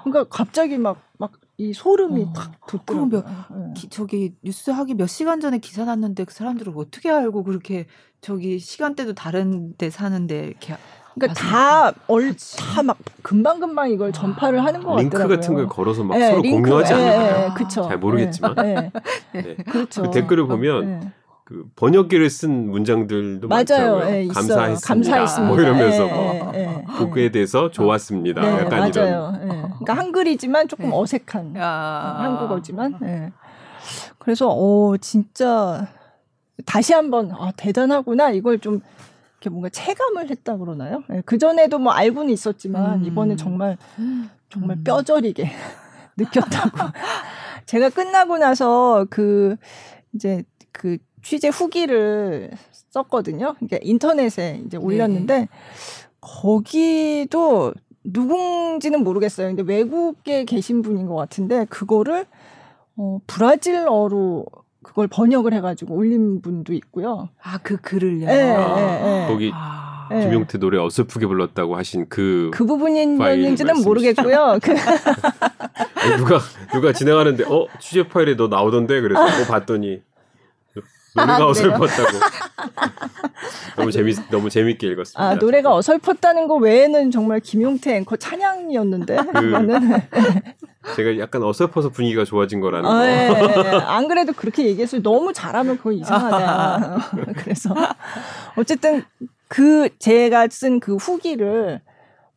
그러니까 갑자기 막 막 이 소름이 어. 탁 돋더라고요. 예. 기- 저기 뉴스 하기 몇 시간 전에 기사 났는데 그 사람들을 어떻게 알고 그렇게 저기 시간대도 다른데 사는데 이렇게 그러니까 그치. 다얼 다 막 금방 금방 이걸 전파를 하는 것 링크 같더라고요. 같은 걸 걸어서 막 예, 서로 링크, 공유하지 예, 않을까요? 예, 그쵸. 잘 모르겠지만. 예, 예, 네. 그렇죠. 그 댓글을 보면 예. 그 번역기를 쓴 문장들도 맞아요. 예. 감사했습니다. 감사했습니다. 뭐 이러면서 예, 뭐 예, 예. 보그에 대해서 좋았습니다. 네, 약간 맞아요. 이런. 예. 그러니까 한글이지만 조금 네. 어색한 아. 한국어지만. 예. 그래서 어 진짜 다시 한번 아 대단하구나 이걸 좀 이렇게 뭔가 체감을 했다 그러나요? 예. 그 전에도 뭐 알고는 있었지만 음. 이번에 정말 정말 음. 뼈저리게 느꼈다고. 제가 끝나고 나서 그 이제 그 취재 후기를 썼거든요. 이게 인터넷에 이제 올렸는데 거기도 누군지는 모르겠어요. 근데 외국에 계신 분인 것 같은데 그거를 어 브라질어로 그걸 번역을 해가지고 올린 분도 있고요. 아, 그 글을요. 예, 아, 예, 예. 거기 아. 예. 김용태 노래 어설프게 불렀다고 하신 그, 그 부분인지는 모르겠고요. 그 아니, 누가 누가 지나가는데 어 취재 파일에 너 나오던데 그래서 어 봤더니 노래가 아? 어설펐다고 너무 재밌 너무 재밌게 읽었습니다. 아 노래가 어설펐다는 거 외에는 정말 김용태 앵커 찬양이었는데 그 제가 약간 어설퍼서 분위기가 좋아진 거라는 아, 거. 예, 예. 안 그래도 그렇게 얘기했어요. 너무 잘하면 그거 이상하다. 그래서 어쨌든 그 제가 쓴 그 후기를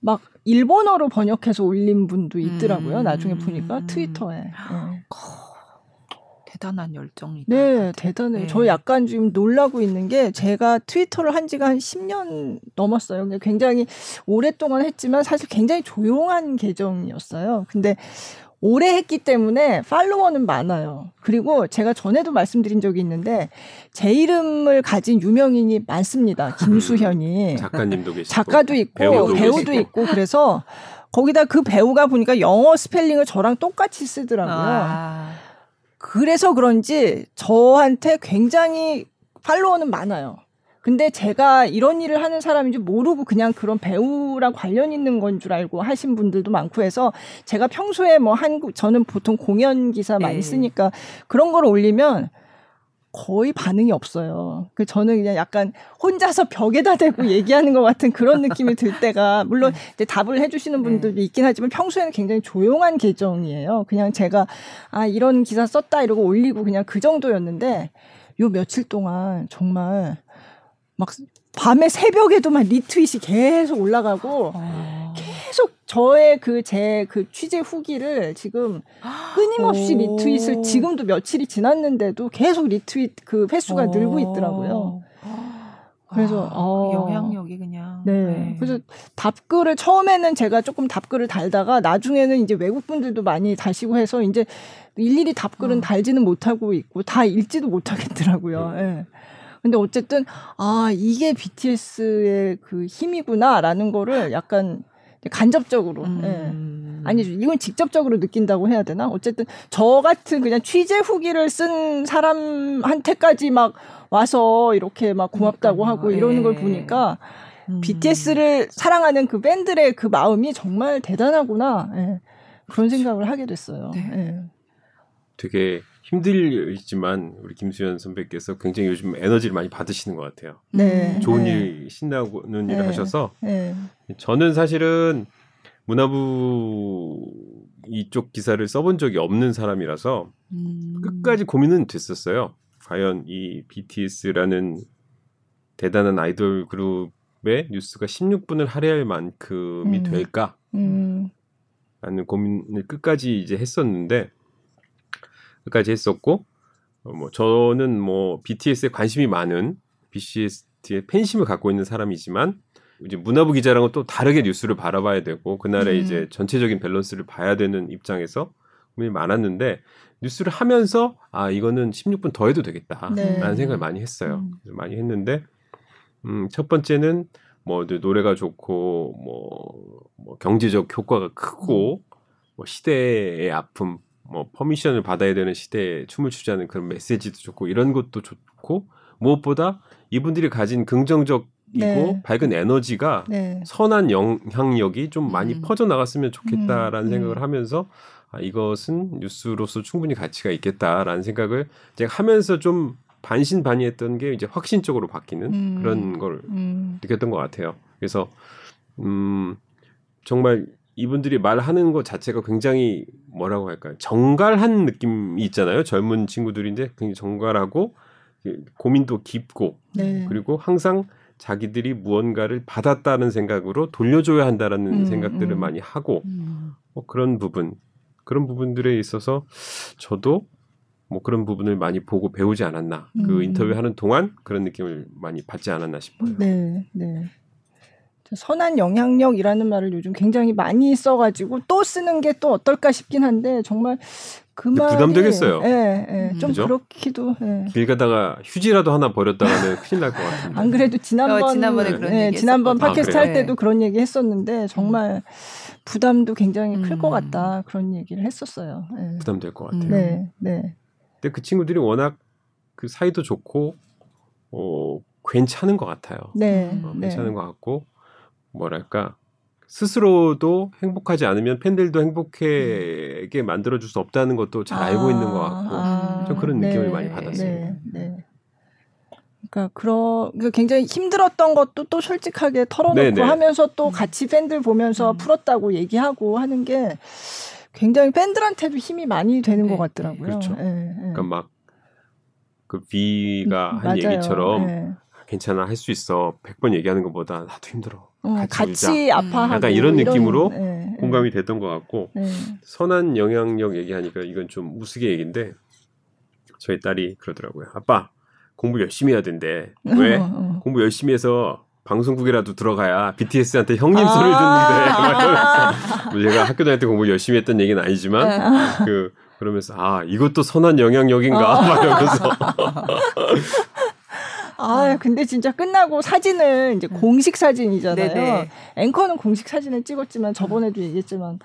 막 일본어로 번역해서 올린 분도 있더라고요. 음. 나중에 보니까 트위터에. 예. 대단한 열정이다. 네, 대단해요. 네. 저 약간 지금 놀라고 있는 게 제가 트위터를 한 지가 한 10년 넘었어요. 근데 굉장히 오랫동안 했지만 사실 굉장히 조용한 계정이었어요. 근데 오래 했기 때문에 팔로워는 많아요. 그리고 제가 전에도 말씀드린 적이 있는데 제 이름을 가진 유명인이 많습니다. 김수현이. 작가님도 계시고 작가도 있고 배우도, 배우도. 있고 그래서 거기다 그 배우가 보니까 영어 스펠링을 저랑 똑같이 쓰더라고요. 아. 그래서 그런지 저한테 굉장히 팔로워는 많아요. 근데 제가 이런 일을 하는 사람인지 모르고 그냥 그런 배우랑 관련 있는 건 줄 알고 하신 분들도 많고 해서 제가 평소에 뭐 한국 저는 보통 공연 기사 많이 네. 쓰니까 그런 걸 올리면 거의 반응이 없어요. 그 저는 그냥 약간 혼자서 벽에다 대고 얘기하는 것 같은 그런 느낌이 들 때가 물론 이제 답을 해주시는 분들도 있긴 하지만 평소에는 굉장히 조용한 계정이에요. 그냥 제가 아 이런 기사 썼다 이러고 올리고 그냥 그 정도였는데 요 며칠 동안 정말 막 밤에 새벽에도 막 리트윗이 계속 올라가고 어. 계속 저의 그제그 취재 후기를 지금 끊임없이 오. 리트윗을 지금도 며칠이 지났는데도 계속 리트윗 그 횟수가 늘고 있더라고요. 그래서, 아, 그 어. 영향력이 그냥 네. 그래서 답글을 처음에는 제가 조금 답글을 달다가 나중에는 이제 외국 분들도 많이 다시고 해서 이제 일일이 답글은 어. 달지는 못하고 있고 다 읽지도 못하겠더라고요. 예. 근데 어쨌든 아 이게 BTS의 그 힘이구나라는 거를 약간 간접적으로 예. 음. 아니죠. 이건 직접적으로 느낀다고 해야 되나? 어쨌든 저 같은 그냥 취재 후기를 쓴 사람한테까지 막 와서 이렇게 막 고맙다고 그러니까요. 하고 이러는 걸 예. 보니까 음. BTS를 사랑하는 그 밴들의 그 마음이 정말 대단하구나. 예. 그런 생각을 하게 됐어요. 네. 예. 되게 힘들지만 우리 김수현 선배께서 굉장히 요즘 에너지를 많이 받으시는 것 같아요. 네. 좋은 네. 일, 신나는 일을 네. 하셔서 예. 저는 사실은 문화부 이쪽 기사를 써본 적이 없는 사람이라서 음. 끝까지 고민은 됐었어요. 과연 이 BTS라는 대단한 아이돌 그룹의 뉴스가 16분을 할애할 만큼이 음. 될까? 음. 라는 고민을 끝까지 이제 했었는데 끝 까지 했었고 어, 뭐 저는 뭐 BTS에 관심이 많은 BTS의 팬심을 갖고 있는 사람이지만 이제 문화부 기자랑은 또 다르게 뉴스를 바라봐야 되고 그날의 음. 이제 전체적인 밸런스를 봐야 되는 입장에서 고민이 많았는데 뉴스를 하면서 아 이거는 16분 더 해도 되겠다라는 네. 생각을 많이 했어요. 음. 많이 했는데 음, 첫 번째는 뭐 노래가 좋고 뭐, 뭐 경제적 효과가 크고 뭐 시대의 아픔 뭐 퍼미션을 받아야 되는 시대에 춤을 추자는 그런 메시지도 좋고 이런 것도 좋고 무엇보다 이분들이 가진 긍정적이고 네. 밝은 에너지가 네. 선한 영향력이 좀 많이 음. 퍼져 나갔으면 좋겠다라는 음, 음. 생각을 하면서 아, 이것은 뉴스로서 충분히 가치가 있겠다라는 생각을 제가 하면서 좀 반신반의했던 게 이제 확신적으로 바뀌는 음. 그런 걸 음. 느꼈던 것 같아요. 그래서 음 정말 이분들이 말하는 것 자체가 굉장히 뭐라고 할까요? 정갈한 느낌이 있잖아요. 젊은 친구들인데 굉장히 정갈하고 고민도 깊고 네. 그리고 항상 자기들이 무언가를 받았다는 생각으로 돌려줘야 한다라는 음, 생각들을 음. 많이 하고 음. 뭐 그런 부분 그런 부분들에 있어서 저도 뭐 그런 부분을 많이 보고 배우지 않았나 그 음. 인터뷰하는 동안 그런 느낌을 많이 받지 않았나 싶어요. 네, 네. 저 선한 영향력이라는 말을 요즘 굉장히 많이 써가지고 또 쓰는 게 또 어떨까 싶긴 한데 정말 그 말이 부담되겠어요. 예, 예, 좀 그죠? 그렇기도. 예. 길 가다가 휴지라도 하나 버렸다가는 큰일 날 것 같은데. 안 그래도 지난번 어, 지난번에 그런 예, 얘기 지난번 했었거든요. 팟캐스트 아, 할? 때도 그런 얘기 했었는데 정말 부담도 굉장히 클것 음. 같다 그런 얘기를 했었어요. 예. 부담될 것 같아요. 음. 네, 네, 근데 그 친구들이 워낙 그 사이도 좋고 어 괜찮은 것 같아요. 네, 어, 네. 괜찮은 것 같고 뭐랄까 스스로도 행복하지 않으면 팬들도 행복하게 만들어줄 수 없다는 것도 잘 알고 있는 것 같고 아, 좀 그런 느낌을 많이 받았습니다. 네, 네. 그러니까 그런 그러니까 굉장히 힘들었던 것도 또 솔직하게 털어놓고 네, 네. 하면서 또 같이 팬들 보면서 음. 풀었다고 얘기하고 하는 게 굉장히 팬들한테도 힘이 많이 되는 네, 것 같더라고요. 그렇죠. 예, 예. 그러니까 막그 비가 한 맞아요. 얘기처럼 예. 괜찮아 할 수 있어 100번 얘기하는 것보다 나도 힘들어 어, 같이 같이, 울자. 아파하고 약간 이런 느낌으로 예, 예. 공감이 됐던 것 같고 네. 선한 영향력 얘기하니까 이건 좀 우스개 얘기인데 저희 딸이 그러더라고요. 아빠 공부 열심히 해야 된대. 왜? 어, 어. 공부 열심히 해서 방송국이라도 들어가야 BTS한테 형님 아. 소리를 듣는데 막 이러면서 뭐 제가 학교 다닐 때 공부 열심히 했던 얘기는 아니지만 그 그러면서 아 이것도 선한 영향력인가 어. 막 이러면서 아, 근데 진짜 끝나고 사진을 이제 공식 사진이잖아요. 네네. 앵커는 공식 사진을 찍었지만 저번에도 얘기했지만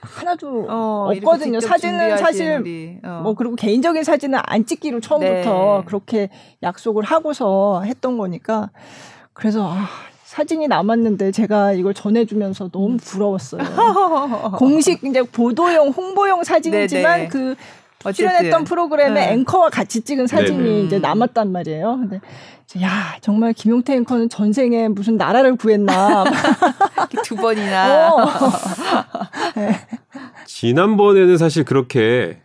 하나도 어, 없거든요. 사진은 사실 어. 뭐 그리고 개인적인 사진은 안 찍기로 처음부터 네. 그렇게 약속을 하고서 했던 거니까 그래서 아, 사진이 남았는데 제가 이걸 전해주면서 음. 너무 부러웠어요. 공식 이제 보도용 홍보용 사진이지만 네네. 그 어쨌든. 출연했던 프로그램에 네. 앵커와 같이 찍은 사진이 네네. 이제 남았단 말이에요. 근데 야 정말 김용태 앵커는 전생에 무슨 나라를 구했나. 두 번이나 어. 지난번에는 사실 그렇게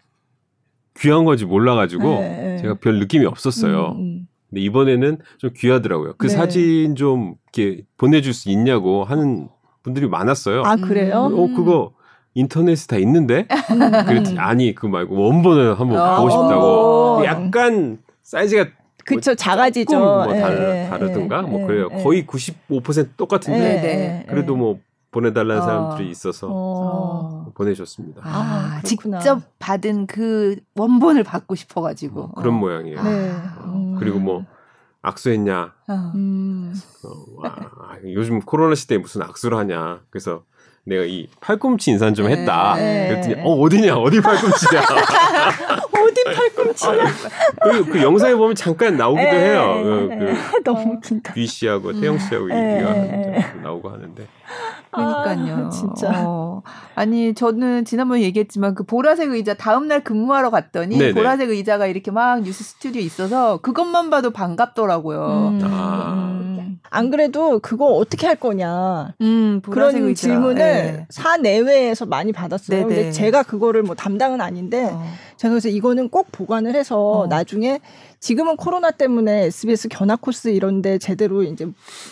귀한 건지 몰라가지고 네, 네. 제가 별 느낌이 없었어요. 음, 음. 근데 이번에는 좀 귀하더라고요. 그 네. 사진 좀 이렇게 보내줄 수 있냐고 하는 분들이 많았어요. 아 그래요? 음. 어 그거 인터넷에 다 있는데? 그랬더니 아니 그 말고 원본을 한번 아, 보고 싶다고. 약간 사이즈가 그쵸 작아지죠. 조금 뭐 예, 다르, 예, 다르든가 예, 뭐 예, 그래요. 예. 거의 95% 똑같은데 예, 네. 예, 그래도 예. 뭐 보내달라는 어. 사람들이 있어서 어. 보내줬습니다. 아, 아, 그렇구나. 직접 받은 그 원본을 받고 싶어가지고 뭐 그런 어. 모양이에요. 네. 어, 음. 그리고 뭐 악수했냐? 어. 음. 어, 와, 요즘 코로나 시대에 무슨 악수를 하냐? 그래서 내가 이 팔꿈치 인사는 좀 했다. 네. 그랬더니 어 어디냐? 어디 팔꿈치야? 어디 팔꿈치야? 그, 그 영상에 보면 잠깐 나오기도 예, 해요. 예, 그, 예. 그 너무 웃긴다. 귀 씨하고 태영 씨하고 예, 얘기가 예, 나오고 하는데. 그러니까요. 아, 진짜. 어. 아니 저는 지난번에 얘기했지만 그 보라색 의자 다음 날 근무하러 갔더니 네네. 보라색 의자가 이렇게 막 뉴스 스튜디오에 있어서 그것만 봐도 반갑더라고요. 음, 아. 음. 안 그래도 그거 어떻게 할 거냐 음, 그런 의자. 질문을 네. 사 내외에서 많이 받았어요. 네네. 근데 제가 그거를 뭐 담당은 아닌데 어. 제가 그래서 이거는 꼭 보관을 해서 어. 나중에 지금은 코로나 때문에 SBS 견학 코스 이런데 제대로 이제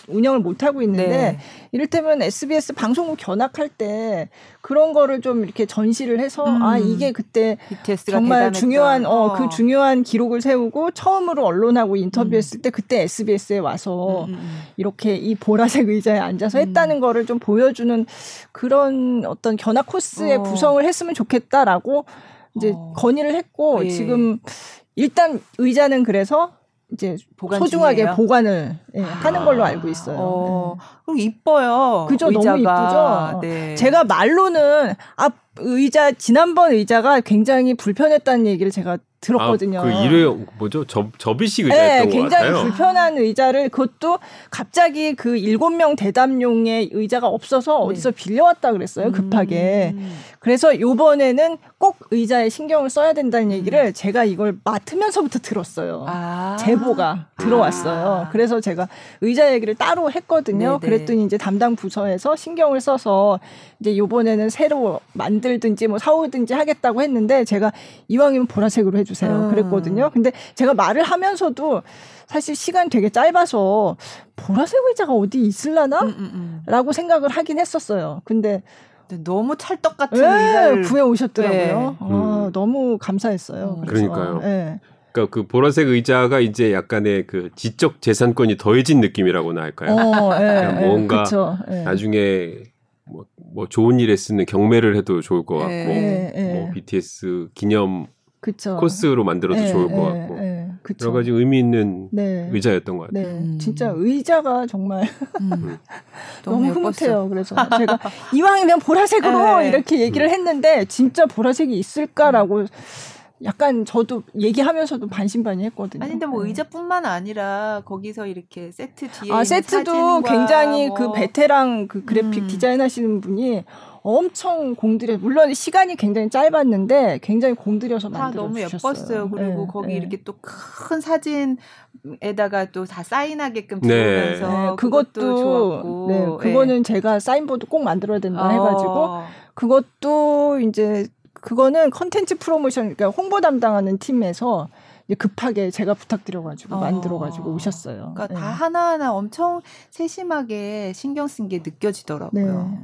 운영을 못 하고 있는데 네. 이를테면 SBS 방송국 견학할 때 그런 거를 좀 이렇게 전시를 해서 음. 아 이게 그때 정말 대단했던, 중요한 어 어. 그 중요한 기록을 세우고 처음으로 언론하고 인터뷰했을 때 그때 SBS에 와서 음, 음, 음. 이렇게 이 보라색 의자에 앉아서 음. 했다는 거를 좀 보여주는 그런 어떤 견학 코스의 어. 구성을 했으면 좋겠다라고 이제 어. 건의를 했고 예. 지금 일단 의자는 그래서 이제 보관 소중하게 중이에요? 보관을 예, 하는 걸로 알고 있어요. 어, 그리고 이뻐요. 그죠? 너무 의자가. 이쁘죠? 네. 예. 제가 말로는 아 의자 지난번 의자가 굉장히 불편했다는 얘기를 제가 들었거든요. 아, 그 일회 뭐죠? 접 접이식 네, 의자였던 것 굉장히 같아요. 불편한 의자를 그것도 갑자기 그 일곱 명 대담용의 의자가 없어서 어디서 빌려왔다 그랬어요 급하게. 네. 음. 그래서 요번에는 꼭 의자에 신경을 써야 된다는 음. 얘기를 제가 이걸 맡으면서부터 들었어요. 아. 제보가 들어왔어요. 아. 그래서 제가 의자 얘기를 따로 했거든요. 네네. 그랬더니 이제 담당 부서에서 신경을 써서 이제 요번에는 새로 만들든지 뭐 사오든지 하겠다고 했는데 제가 이왕이면 보라색으로 해 주세요. 음. 그랬거든요. 근데 제가 말을 하면서도 사실 시간 되게 짧아서 보라색 의자가 어디 있을라나? 음, 음, 음. 라고 생각을 하긴 했었어요. 근데 근데 너무 찰떡 같은 예, 의자를 구해 오셨더라고요. 네. 아, 음. 너무 감사했어요. 음. 그래서, 그러니까요. 예. 그러니까 그 보라색 의자가 이제 약간의 그 지적 재산권이 더해진 느낌이라고나 할까요? 어, 예, 뭔가 그쵸, 예. 나중에 뭐, 뭐 좋은 일에 쓰는 경매를 해도 좋을 것 같고 네. 뭐 BTS 기념 그쵸. 코스로 만들어도 예, 좋을 것 예, 같고 예, 그쵸. 여러 가지 의미 있는 네. 의자였던 것 같아요. 네, 음. 진짜 의자가 정말 음. 너무, 예뻤어. 흐뭇해요. 그래서 제가 이왕이면 보라색으로 네. 이렇게 얘기를 했는데 진짜 보라색이 있을까라고 약간 저도 얘기하면서도 반신반의했거든요. 아니 근데 뭐 네. 의자뿐만 아니라 거기서 이렇게 세트 뒤에 아 있는 세트도 굉장히 뭐 그 베테랑 그 그래픽 음. 디자인 하시는 분이 엄청 공들여 물론 시간이 굉장히 짧았는데 굉장히 공들여서 다 만들어 너무 주셨어요. 예뻤어요. 그리고 네, 거기 네. 이렇게 또 큰 사진에다가 또 다 사인하게끔 네. 들어오면서 네, 그것도, 그것도 좋았고 네, 그거는 제가 사인보드 꼭 만들어야 된다 해가지고 어. 그것도 이제 그거는 컨텐츠 프로모션 그러니까 홍보 담당하는 팀에서 급하게 제가 부탁드려가지고 어. 만들어가지고 오셨어요. 그러니까 네. 다 하나하나 엄청 세심하게 신경 쓴 게 느껴지더라고요. 네.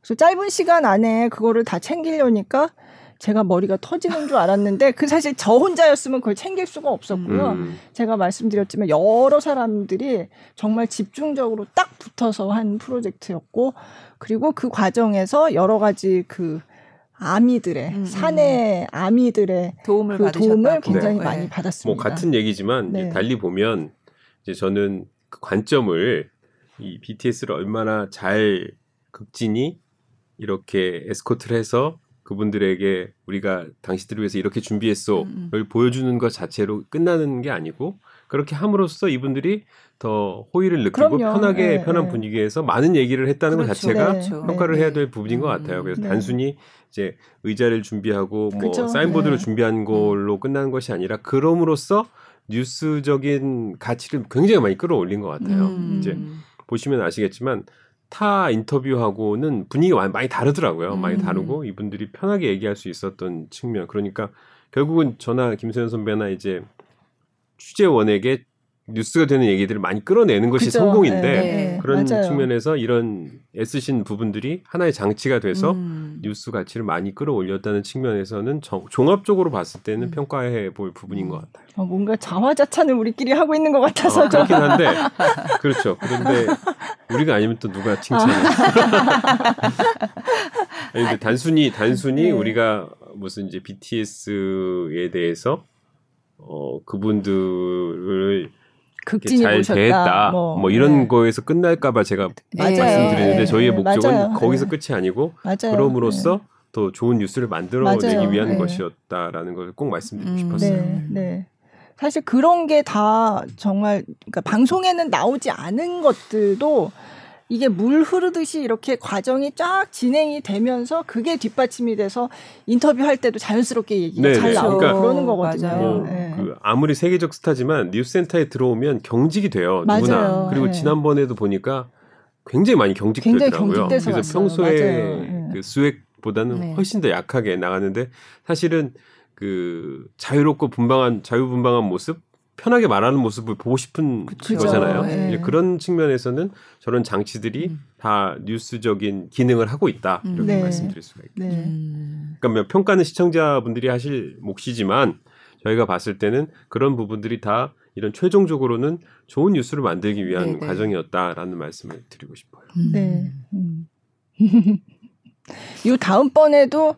그래서 짧은 시간 안에 그거를 다 챙기려니까 제가 머리가 터지는 줄 알았는데 그 사실 저 혼자였으면 그걸 챙길 수가 없었고요. 음. 제가 말씀드렸지만 여러 사람들이 정말 집중적으로 딱 붙어서 한 프로젝트였고 그리고 그 과정에서 여러 가지 그 아미들의 음, 사내 아미들의 도움을 그. 도움을 굉장히 네. 많이 뭐 받았습니다. 같은 얘기지만 네. 달리 보면 이제 저는 그 관점을 이 BTS를 얼마나 잘 극진이 이렇게 에스코트를 해서 그분들에게 우리가 당신들을 위해서 이렇게 준비했어를 음, 보여주는 것 자체로 끝나는 게 아니고 그렇게 함으로써 이분들이 더 호의를 느끼고 그럼요. 편하게 네, 편한 네. 분위기에서 많은 얘기를 했다는 것 그렇죠. 자체가 네. 평가를 네. 해야 될 부분인 것 음. 같아요. 그래서 네. 단순히 이제 의자를 준비하고 뭐 그죠. 사인보드를 네. 준비한 걸로 끝나는 것이 아니라 그럼으로써 뉴스적인 가치를 굉장히 많이 끌어올린 것 같아요. 음. 이제 보시면 아시겠지만 타 인터뷰하고는 분위기가 많이 다르더라고요. 많이 음. 다르고 이분들이 편하게 얘기할 수 있었던 측면. 그러니까 결국은 저나 김소연 선배나 이제 취재원에게 뉴스가 되는 얘기들을 많이 끌어내는 것이 그죠. 성공인데 네, 네. 그런 맞아요. 측면에서 이런 애쓰신 부분들이 하나의 장치가 돼서 음. 뉴스 가치를 많이 끌어올렸다는 측면에서는 정- 종합적으로 봤을 때는 음. 평가해 볼 부분인 것 같아요. 어, 뭔가 자화자찬을 우리끼리 하고 있는 것 같아서 아, 좀 그렇긴 한데 그렇죠. 그런데 우리가 아니면 또 누가 칭찬해? 아니, 근데 단순히 단순히 네. 우리가 무슨 이제 BTS에 대해서 어 그분들을 극진히 잘 보셨다. 대했다 뭐, 이런 네. 거에서 끝날까봐 제가 맞아요. 말씀드리는데 네, 저희의 네, 목적은 맞아요. 거기서 네. 끝이 아니고 맞아요. 그럼으로써 더 좋은 뉴스를 만들어내기. 위한 네. 것이었다라는 걸 꼭 말씀드리고 음. 싶었어요. 네, 네. 사실 그런 게 다 정말 그러니까 방송에는 나오지 않은 것들도 이게 물 흐르듯이 이렇게 과정이 쫙 진행이 되면서 그게 뒷받침이 돼서 인터뷰할 때도 자연스럽게 얘기가 네, 잘 네. 나오고 그러니까 그러는 거거든요. 뭐, 네. 그 아무리 세계적 스타지만 뉴스센터에 들어오면 경직이 돼요. 누구나. 맞아요. 그리고 네. 지난번에도 보니까 굉장히 많이 경직되더라고요. 그래서 왔어요. 평소에 맞아요. 네. 그 수액보다는 네. 훨씬 더 약하게 나가는데 사실은 그 자유롭고 분방한 자유분방한 모습 편하게 말하는 모습을 보고 싶은 그쵸. 거잖아요. 네. 그런 측면에서는 저런 장치들이 음. 다 뉴스적인 기능을 하고 있다 이렇게 네. 말씀드릴 수가 있겠죠. 네. 음. 그러니까 뭐 평가는 시청자분들이 하실 몫이지만 저희가 봤을 때는 그런 부분들이 다 이런 최종적으로는 좋은 뉴스를 만들기 위한 네네. 과정이었다라는 말씀을 드리고 싶어요. 음. 네. 음. 요 다음번에도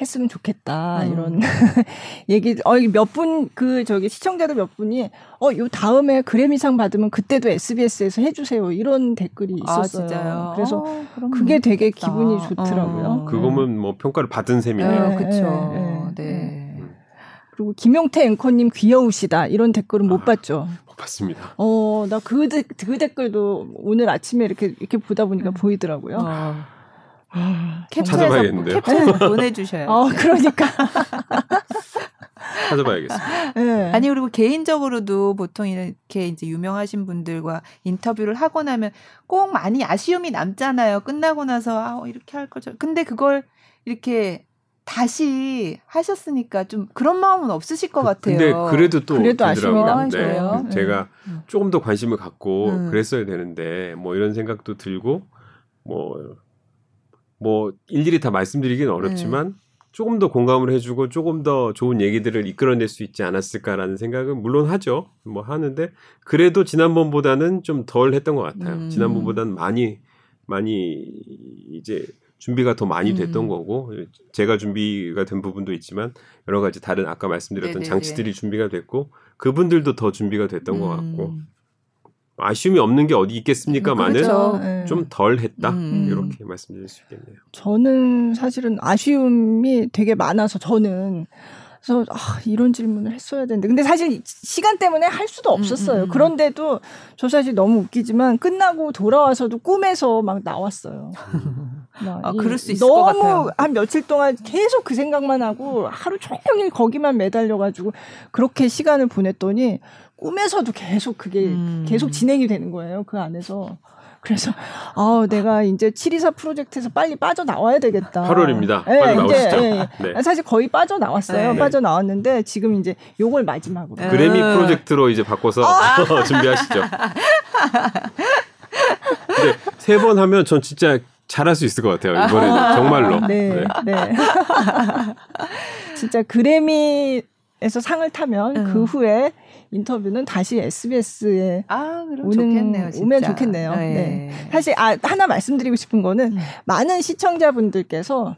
했으면 좋겠다 음. 이런 얘기 어몇 분 그 저기 시청자들 몇 분이 어 요 다음에 그래미상 받으면 그때도 SBS에서 해주세요 이런 댓글이 아 있었어요. 진짜요. 그래서 어, 그게 되게 좋겠다. 기분이 좋더라고요. 어. 그거면 뭐 평가를 받은 셈이네요. 네, 그렇죠. 네, 네. 네. 그리고 김용태 앵커님 귀여우시다 이런 댓글은 못 아. 봤죠. 못 봤습니다. 어나그 그 댓글도 오늘 아침에 이렇게 이렇게 보다 보니까 음. 보이더라고요. 어. 아, 캡처해서 찾아봐야겠는데요. 캡처해서 보내주셔요. 어 그러니까 찾아봐야겠습니다. 네. 아니 그리고 개인적으로도 보통 이렇게 이제 유명하신 분들과 인터뷰를 하고 나면 꼭 많이 아쉬움이 남잖아요. 끝나고 나서 아 어, 이렇게 할 거죠. 근데 그걸 이렇게 다시 하셨으니까 좀 그런 마음은 없으실 것 같아요. 근데 그래도 또 그래도 아쉬움이. 남죠. 네. 아, 그래요? 제가 음. 조금 더 관심을 갖고 음. 그랬어야 되는데 뭐 이런 생각도 들고 뭐 뭐 일일이 다 말씀드리기는 어렵지만 조금 더 공감을 해주고 조금 더 좋은 얘기들을 이끌어낼 수 있지 않았을까라는 생각은 물론 하죠. 뭐 하는데 그래도 지난번보다는 좀 덜 했던 것 같아요. 음. 지난번보다는 많이 많이 이제 준비가 더 많이 됐던 음. 거고 제가 준비가 된 부분도 있지만 여러 가지 다른 아까 말씀드렸던 네네네. 장치들이 준비가 됐고 그분들도 더 준비가 됐던 것 같고 음. 아쉬움이 없는 게 어디 있겠습니까만은 그렇죠. 네. 좀덜 했다 음. 이렇게 말씀드릴 수 있겠네요. 저는 사실은 아쉬움이 되게 많아서 저는 그래서 아, 이런 질문을 했어야 되는데 근데 사실 시간 때문에 할 수도 없었어요. 음, 음. 그런데도 저 사실 너무 웃기지만 끝나고 돌아와서도 꿈에서 막 나왔어요. 막 아, 이- 그럴 수 있을 너무 것 같아요. 한 며칠 동안 계속 그 생각만 하고 하루 종일 거기만 매달려가지고 그렇게 시간을 보냈더니 꿈에서도 계속 그게 음. 계속 진행이 되는 거예요. 그 안에서. 그래서 아 내가 이제 724 프로젝트에서 빨리 빠져 나와야 되겠다. 8월입니다. 예, 빨리 이제, 나오시죠. 예, 예. 네. 사실 거의 빠져 나왔어요. 네. 빠져 나왔는데 지금 이제 요걸 마지막으로. 네. 그래미 음. 프로젝트로 이제 바꿔서 아. 준비하시죠. 근데 세 번 하면 전 진짜 잘할 수 있을 것 같아요. 이번에는 정말로. 네, 네. 진짜 그래미에서 상을 타면 음. 그 후에 인터뷰는 다시 SBS에 아, 오는- 좋겠네요. 오면 좋겠네요. 네. 사실 아, 하나 말씀드리고 싶은 거는 음. 많은 시청자분들께서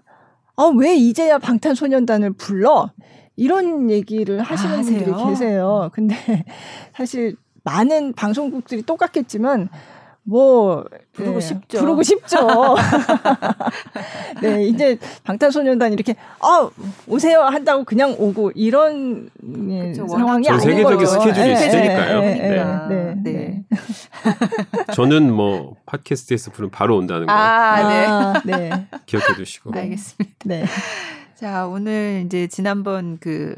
아, 왜 이제야 방탄소년단을 불러? 이런 얘기를 하시는 아, 분들이? 계세요. 근데 사실 많은 방송국들이 똑같겠지만 뭐 부르고 예, 싶죠. 부르고 싶죠. 네, 이제 방탄소년단 이렇게 어 오세요 한다고 그냥 오고 이런 예, 그쵸, 상황이 전 아닌 세계적인. 스케줄이 예, 있으니까요. 그러니까. 네, 네, 네. 저는 뭐 팟캐스트에서 부르면 바로 온다는 거 아, 네. 아, 네, 기억해 두시고. 알겠습니다. 네. 자, 오늘 이제 지난번 그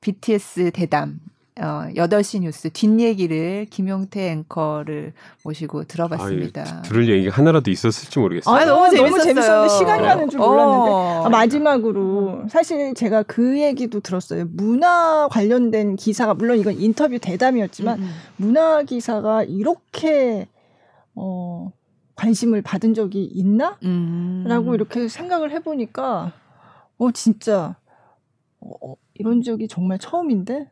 BTS 대담 어 8시 뉴스 뒷얘기를 김용태 앵커를 모시고 들어봤습니다. 아유, 들을 얘기가 하나라도 있었을지 모르겠어요. 아, 너무 재밌었어요. 재밌었는데 시간이 가는 줄 몰랐는데 어. 아, 마지막으로 사실 제가 그 얘기도 들었어요. 문화 관련된 기사가 물론 이건 인터뷰 대담이었지만 음, 음. 문화 기사가 이렇게 어 관심을 받은 적이 있나? 음. 라고 이렇게 생각을 해보니까 어 진짜 어, 어, 이런 적이 정말 처음인데 네,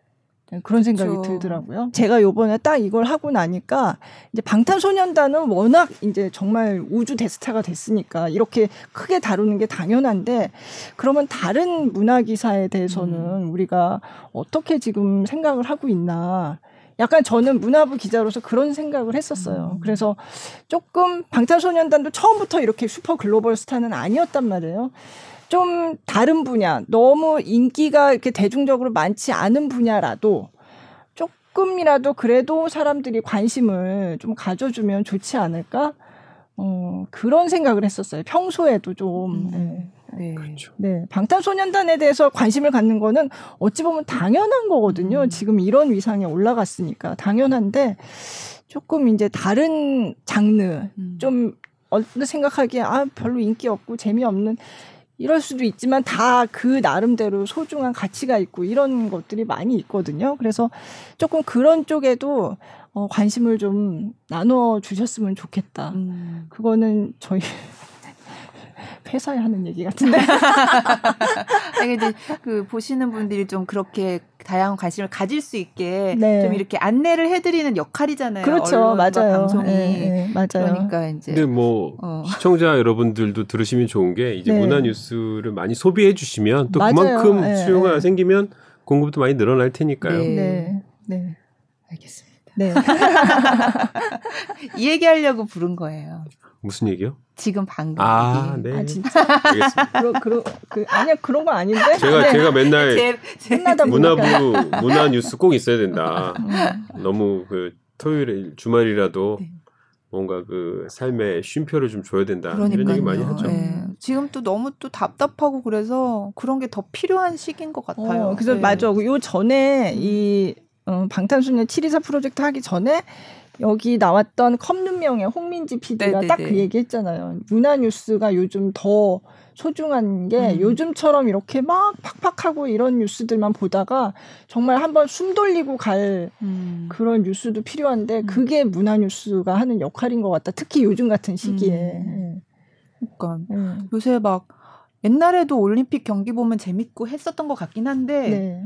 그런 생각이 그쵸. 들더라고요. 제가 요번에 딱 이걸 하고 나니까 이제 방탄소년단은 워낙 이제 정말 우주 대스타가 됐으니까 이렇게 크게 다루는 게 당연한데 그러면 다른 문화 기사에 대해서는 음. 우리가 어떻게 지금 생각을 하고 있나 약간 저는 문화부 기자로서 그런 생각을 했었어요. 음. 그래서 조금 방탄소년단도 처음부터 이렇게 슈퍼 글로벌 스타는 아니었단 말이에요. 좀 다른 분야, 너무 인기가 이렇게 대중적으로 많지 않은 분야라도 조금이라도 그래도 사람들이 관심을 좀 가져주면 좋지 않을까? 어, 그런 생각을 했었어요. 평소에도 좀. 음. 네. 네. 그렇죠. 네, 방탄소년단에 대해서 관심을 갖는 거는 어찌 보면 당연한 거거든요. 음. 지금 이런 위상에 올라갔으니까 당연한데 조금 이제 다른 장르 음. 좀 어느 생각하기에 아 별로 인기 없고 재미없는 이럴 수도 있지만 다 그 나름대로 소중한 가치가 있고 이런 것들이 많이 있거든요. 그래서 조금 그런 쪽에도 어, 관심을 좀 나눠 주셨으면 좋겠다. 음. 그거는 저희 회사에 하는 얘기 같은데. 아니, 이제 그 보시는 분들이 좀 그렇게 다양한 관심을 가질 수 있게 네. 좀 이렇게 안내를 해드리는 역할이잖아요. 그렇죠, 언론과 맞아요. 방송이. 예, 예, 맞아요. 그러니까 이제 근데 뭐 어. 시청자 여러분들도 들으시면 좋은 게 이제 네. 문화 뉴스를 많이 소비해 주시면 또 맞아요. 그만큼 예, 수요가 예. 생기면 공급도 많이 늘어날 테니까요. 네. 네, 네, 알겠습니다. 네. 이 얘기하려고 부른 거예요. 무슨 얘기요? 지금 방금. 아. 네. 아 진짜 알겠습니다. 그러 그러 그 아니야 그런 건 아닌데. 제가 네. 제가 맨날 제, 제, 문화부 보니까. 문화 뉴스 꼭 있어야 된다. 음. 너무 그 토요일에 주말이라도 네. 뭔가 그 삶에 쉼표를 좀 줘야 된다. 그러니까요. 이런 얘기 많이 하죠. 예. 지금 또 너무 또 답답하고 그래서 그런 게 더 필요한 시기인 것 같아요. 어, 그래서 예. 맞아. 요 전에 이 어, 방탄소년 724 프로젝트 하기 전에 여기 나왔던 컵눈명의 홍민지 PD가 네네네. 딱그 얘기 했잖아요. 문화 뉴스가 요즘 더 소중한 게 음. 요즘처럼 이렇게 막 팍팍하고 이런 뉴스들만 보다가 정말 한번 숨 돌리고 갈 음. 그런 뉴스도 필요한데 음. 그게 문화 뉴스가 하는 역할인 것 같다. 특히 요즘 같은 시기에. 음. 그러니까 예. 예. 요새 막 옛날에도 올림픽 경기 보면 재밌고 했었던 것 같긴 한데 네.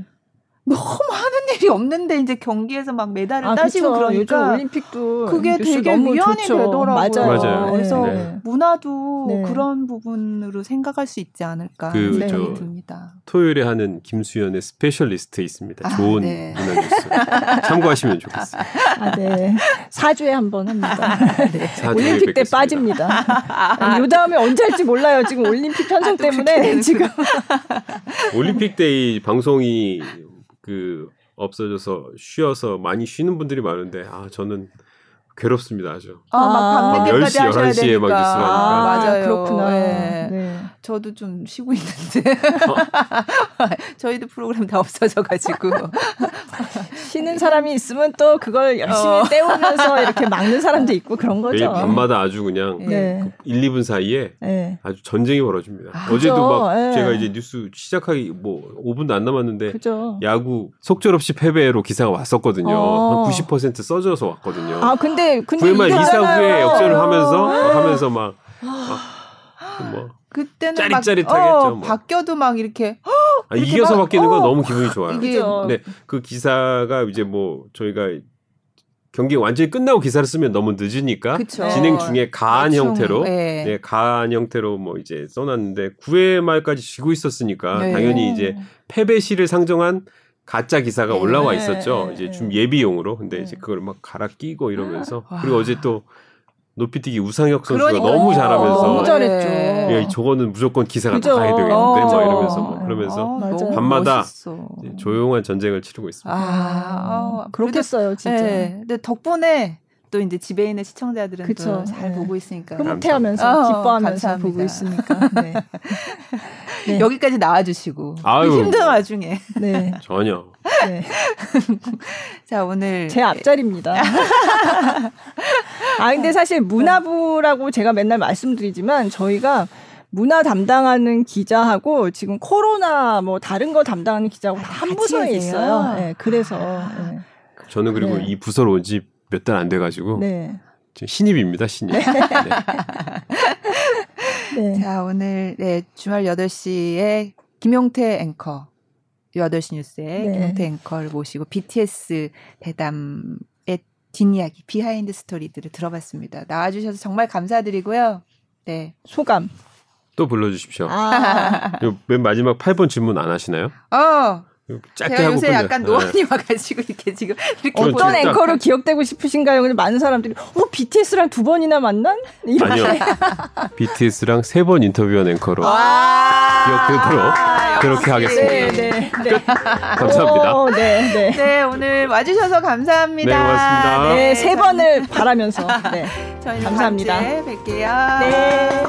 너무 하는 일이 없는데 이제 경기에서 막 메달을 아, 따시고 그쵸. 요즘 그러니까 올림픽도 그게 되게 위안이 좋죠. 되더라고요. 맞아요. 맞아요. 그래서 네. 문화도 네. 그런 부분으로 생각할 수 있지 않을까 그, 생각이 저, 듭니다. 토요일에 하는 김수현의 스페셜리스트 있습니다. 아, 좋은 네. 문화 뉴스 참고하시면 좋겠습니다. 아, 네. 4주에 한 번 합니다. 네. 사주에 올림픽 때 뵙겠습니다. 빠집니다. 요 다음에 언제 할지 몰라요. 지금 올림픽 편성 아, 때문에. 지금. 올림픽 때 이 방송이 그 없어져서 쉬어서 많이 쉬는 분들이 많은데 아 저는 괴롭습니다 아주. 아, 막 아. 밤늦게까지 10시, 하셔야 11시에 막 되니까. 뉴스를 아, 하니까. 맞아요. 그렇구나. 예. 네. 저도 좀 쉬고 있는데 저희도 프로그램 다 없어져 가지고 쉬는 사람이 있으면 또 그걸 열심히 어. 때우면서 이렇게 막는 사람도 있고 그런 매일 거죠. 밤마다 아주 그냥 네. 1, 2분 사이에 네. 아주 전쟁이 벌어집니다. 아, 어제도 그죠. 막 예. 제가 이제 뉴스 시작하기 뭐 5분도 안 남았는데 그죠. 야구 속절없이 패배로 기사가 왔었거든요. 어. 한90% 써져서 왔거든요. 아, 근데, 근데. 9회 말 이게 2사 있잖아요. 후에 역전을 하면서 아. 하면서 막, 막 뭐, 그때는 짜릿짜릿하게 막 어, 뭐. 바뀌어도 막 이렇게 아, 이렇게 이겨서 막, 바뀌는 건 어. 너무 기분이 좋아요. 이게. 근데 그 기사가 이제 뭐 저희가 경기 완전히 끝나고 기사를 쓰면 너무 늦으니까 그쵸. 진행 중에 가한 대충, 형태로 예. 네, 가한 형태로 뭐 이제 써놨는데 9회 말까지 지고 있었으니까 네. 당연히 이제 패배시를 상정한 가짜 기사가 네. 올라와 네, 있었죠. 네, 이제 네. 좀 예비용으로. 근데 네. 이제 그걸 막 갈아 끼고 이러면서 와. 그리고 어제 또 높이뛰기 우상혁 선수가 그러니까요. 너무 잘하면서 너무 잘했죠. 네. 야, 저거는 무조건 기사가 그죠. 가야 되겠는데 어. 막 이러면서 뭐 그러면서. 너무 밤마다. 이제 조용한 전쟁을 치르고 있습니다. 아, 어, 그렇겠어요, 진짜. 네, 근데 덕분에 또 이제 집에 있는 시청자들은 그쵸. 또잘 네. 보고 있으니까 흐뭇해하면서 어, 기뻐하면서 감사합니다. 보고 있으니까. 네. 네. 여기까지 나와주시고 아유. 힘든 와중에 네. 전혀. 네. 자 오늘 제 앞자리입니다. 아 근데 사실 문화부라고 제가 맨날 말씀드리지만 저희가 문화 담당하는 기자하고 지금 코로나 뭐 다른 거 담당하는 기자하고 다한 같이 부서에 계세요? 있어요. 네, 그래서 네. 저는 그리고 네. 이 부서로 온 지 몇 달 안 돼가지고 네. 지금 신입입니다 신입. 네. 네. 자 오늘 네, 주말 8시에 김용태 앵커 8시 뉴스에 네. 김용태 앵커를 모시고 BTS 대담의 뒷이야기 behind story들을 들어봤습니다. 나와주셔서 정말 감사드리고요. 네. 소감. 또 불러주십시오. 아, 요 맨 마지막 8번 질문 안 하시나요? 어, 요 짧게 제가 요새. 약간 네. 노안이 와가지고 이렇게 지금 이렇게. 어떤. 앵커로 기억되고 싶으신가요? 근데 많은 사람들이 어 BTS랑 두 번이나 만난? 이렇게. 아니요. BTS랑 세 번 인터뷰한 앵커로 와 기억되도록 그렇게 하겠습니다. 네, 네, 네. 감사합니다. 오, 네, 네. 네 오늘 와주셔서 감사합니다. 네, 고맙습니다. 네, 세 번을 바라면서. 네. 저희는 감사합니다. 다음 주에 뵐게요. 네.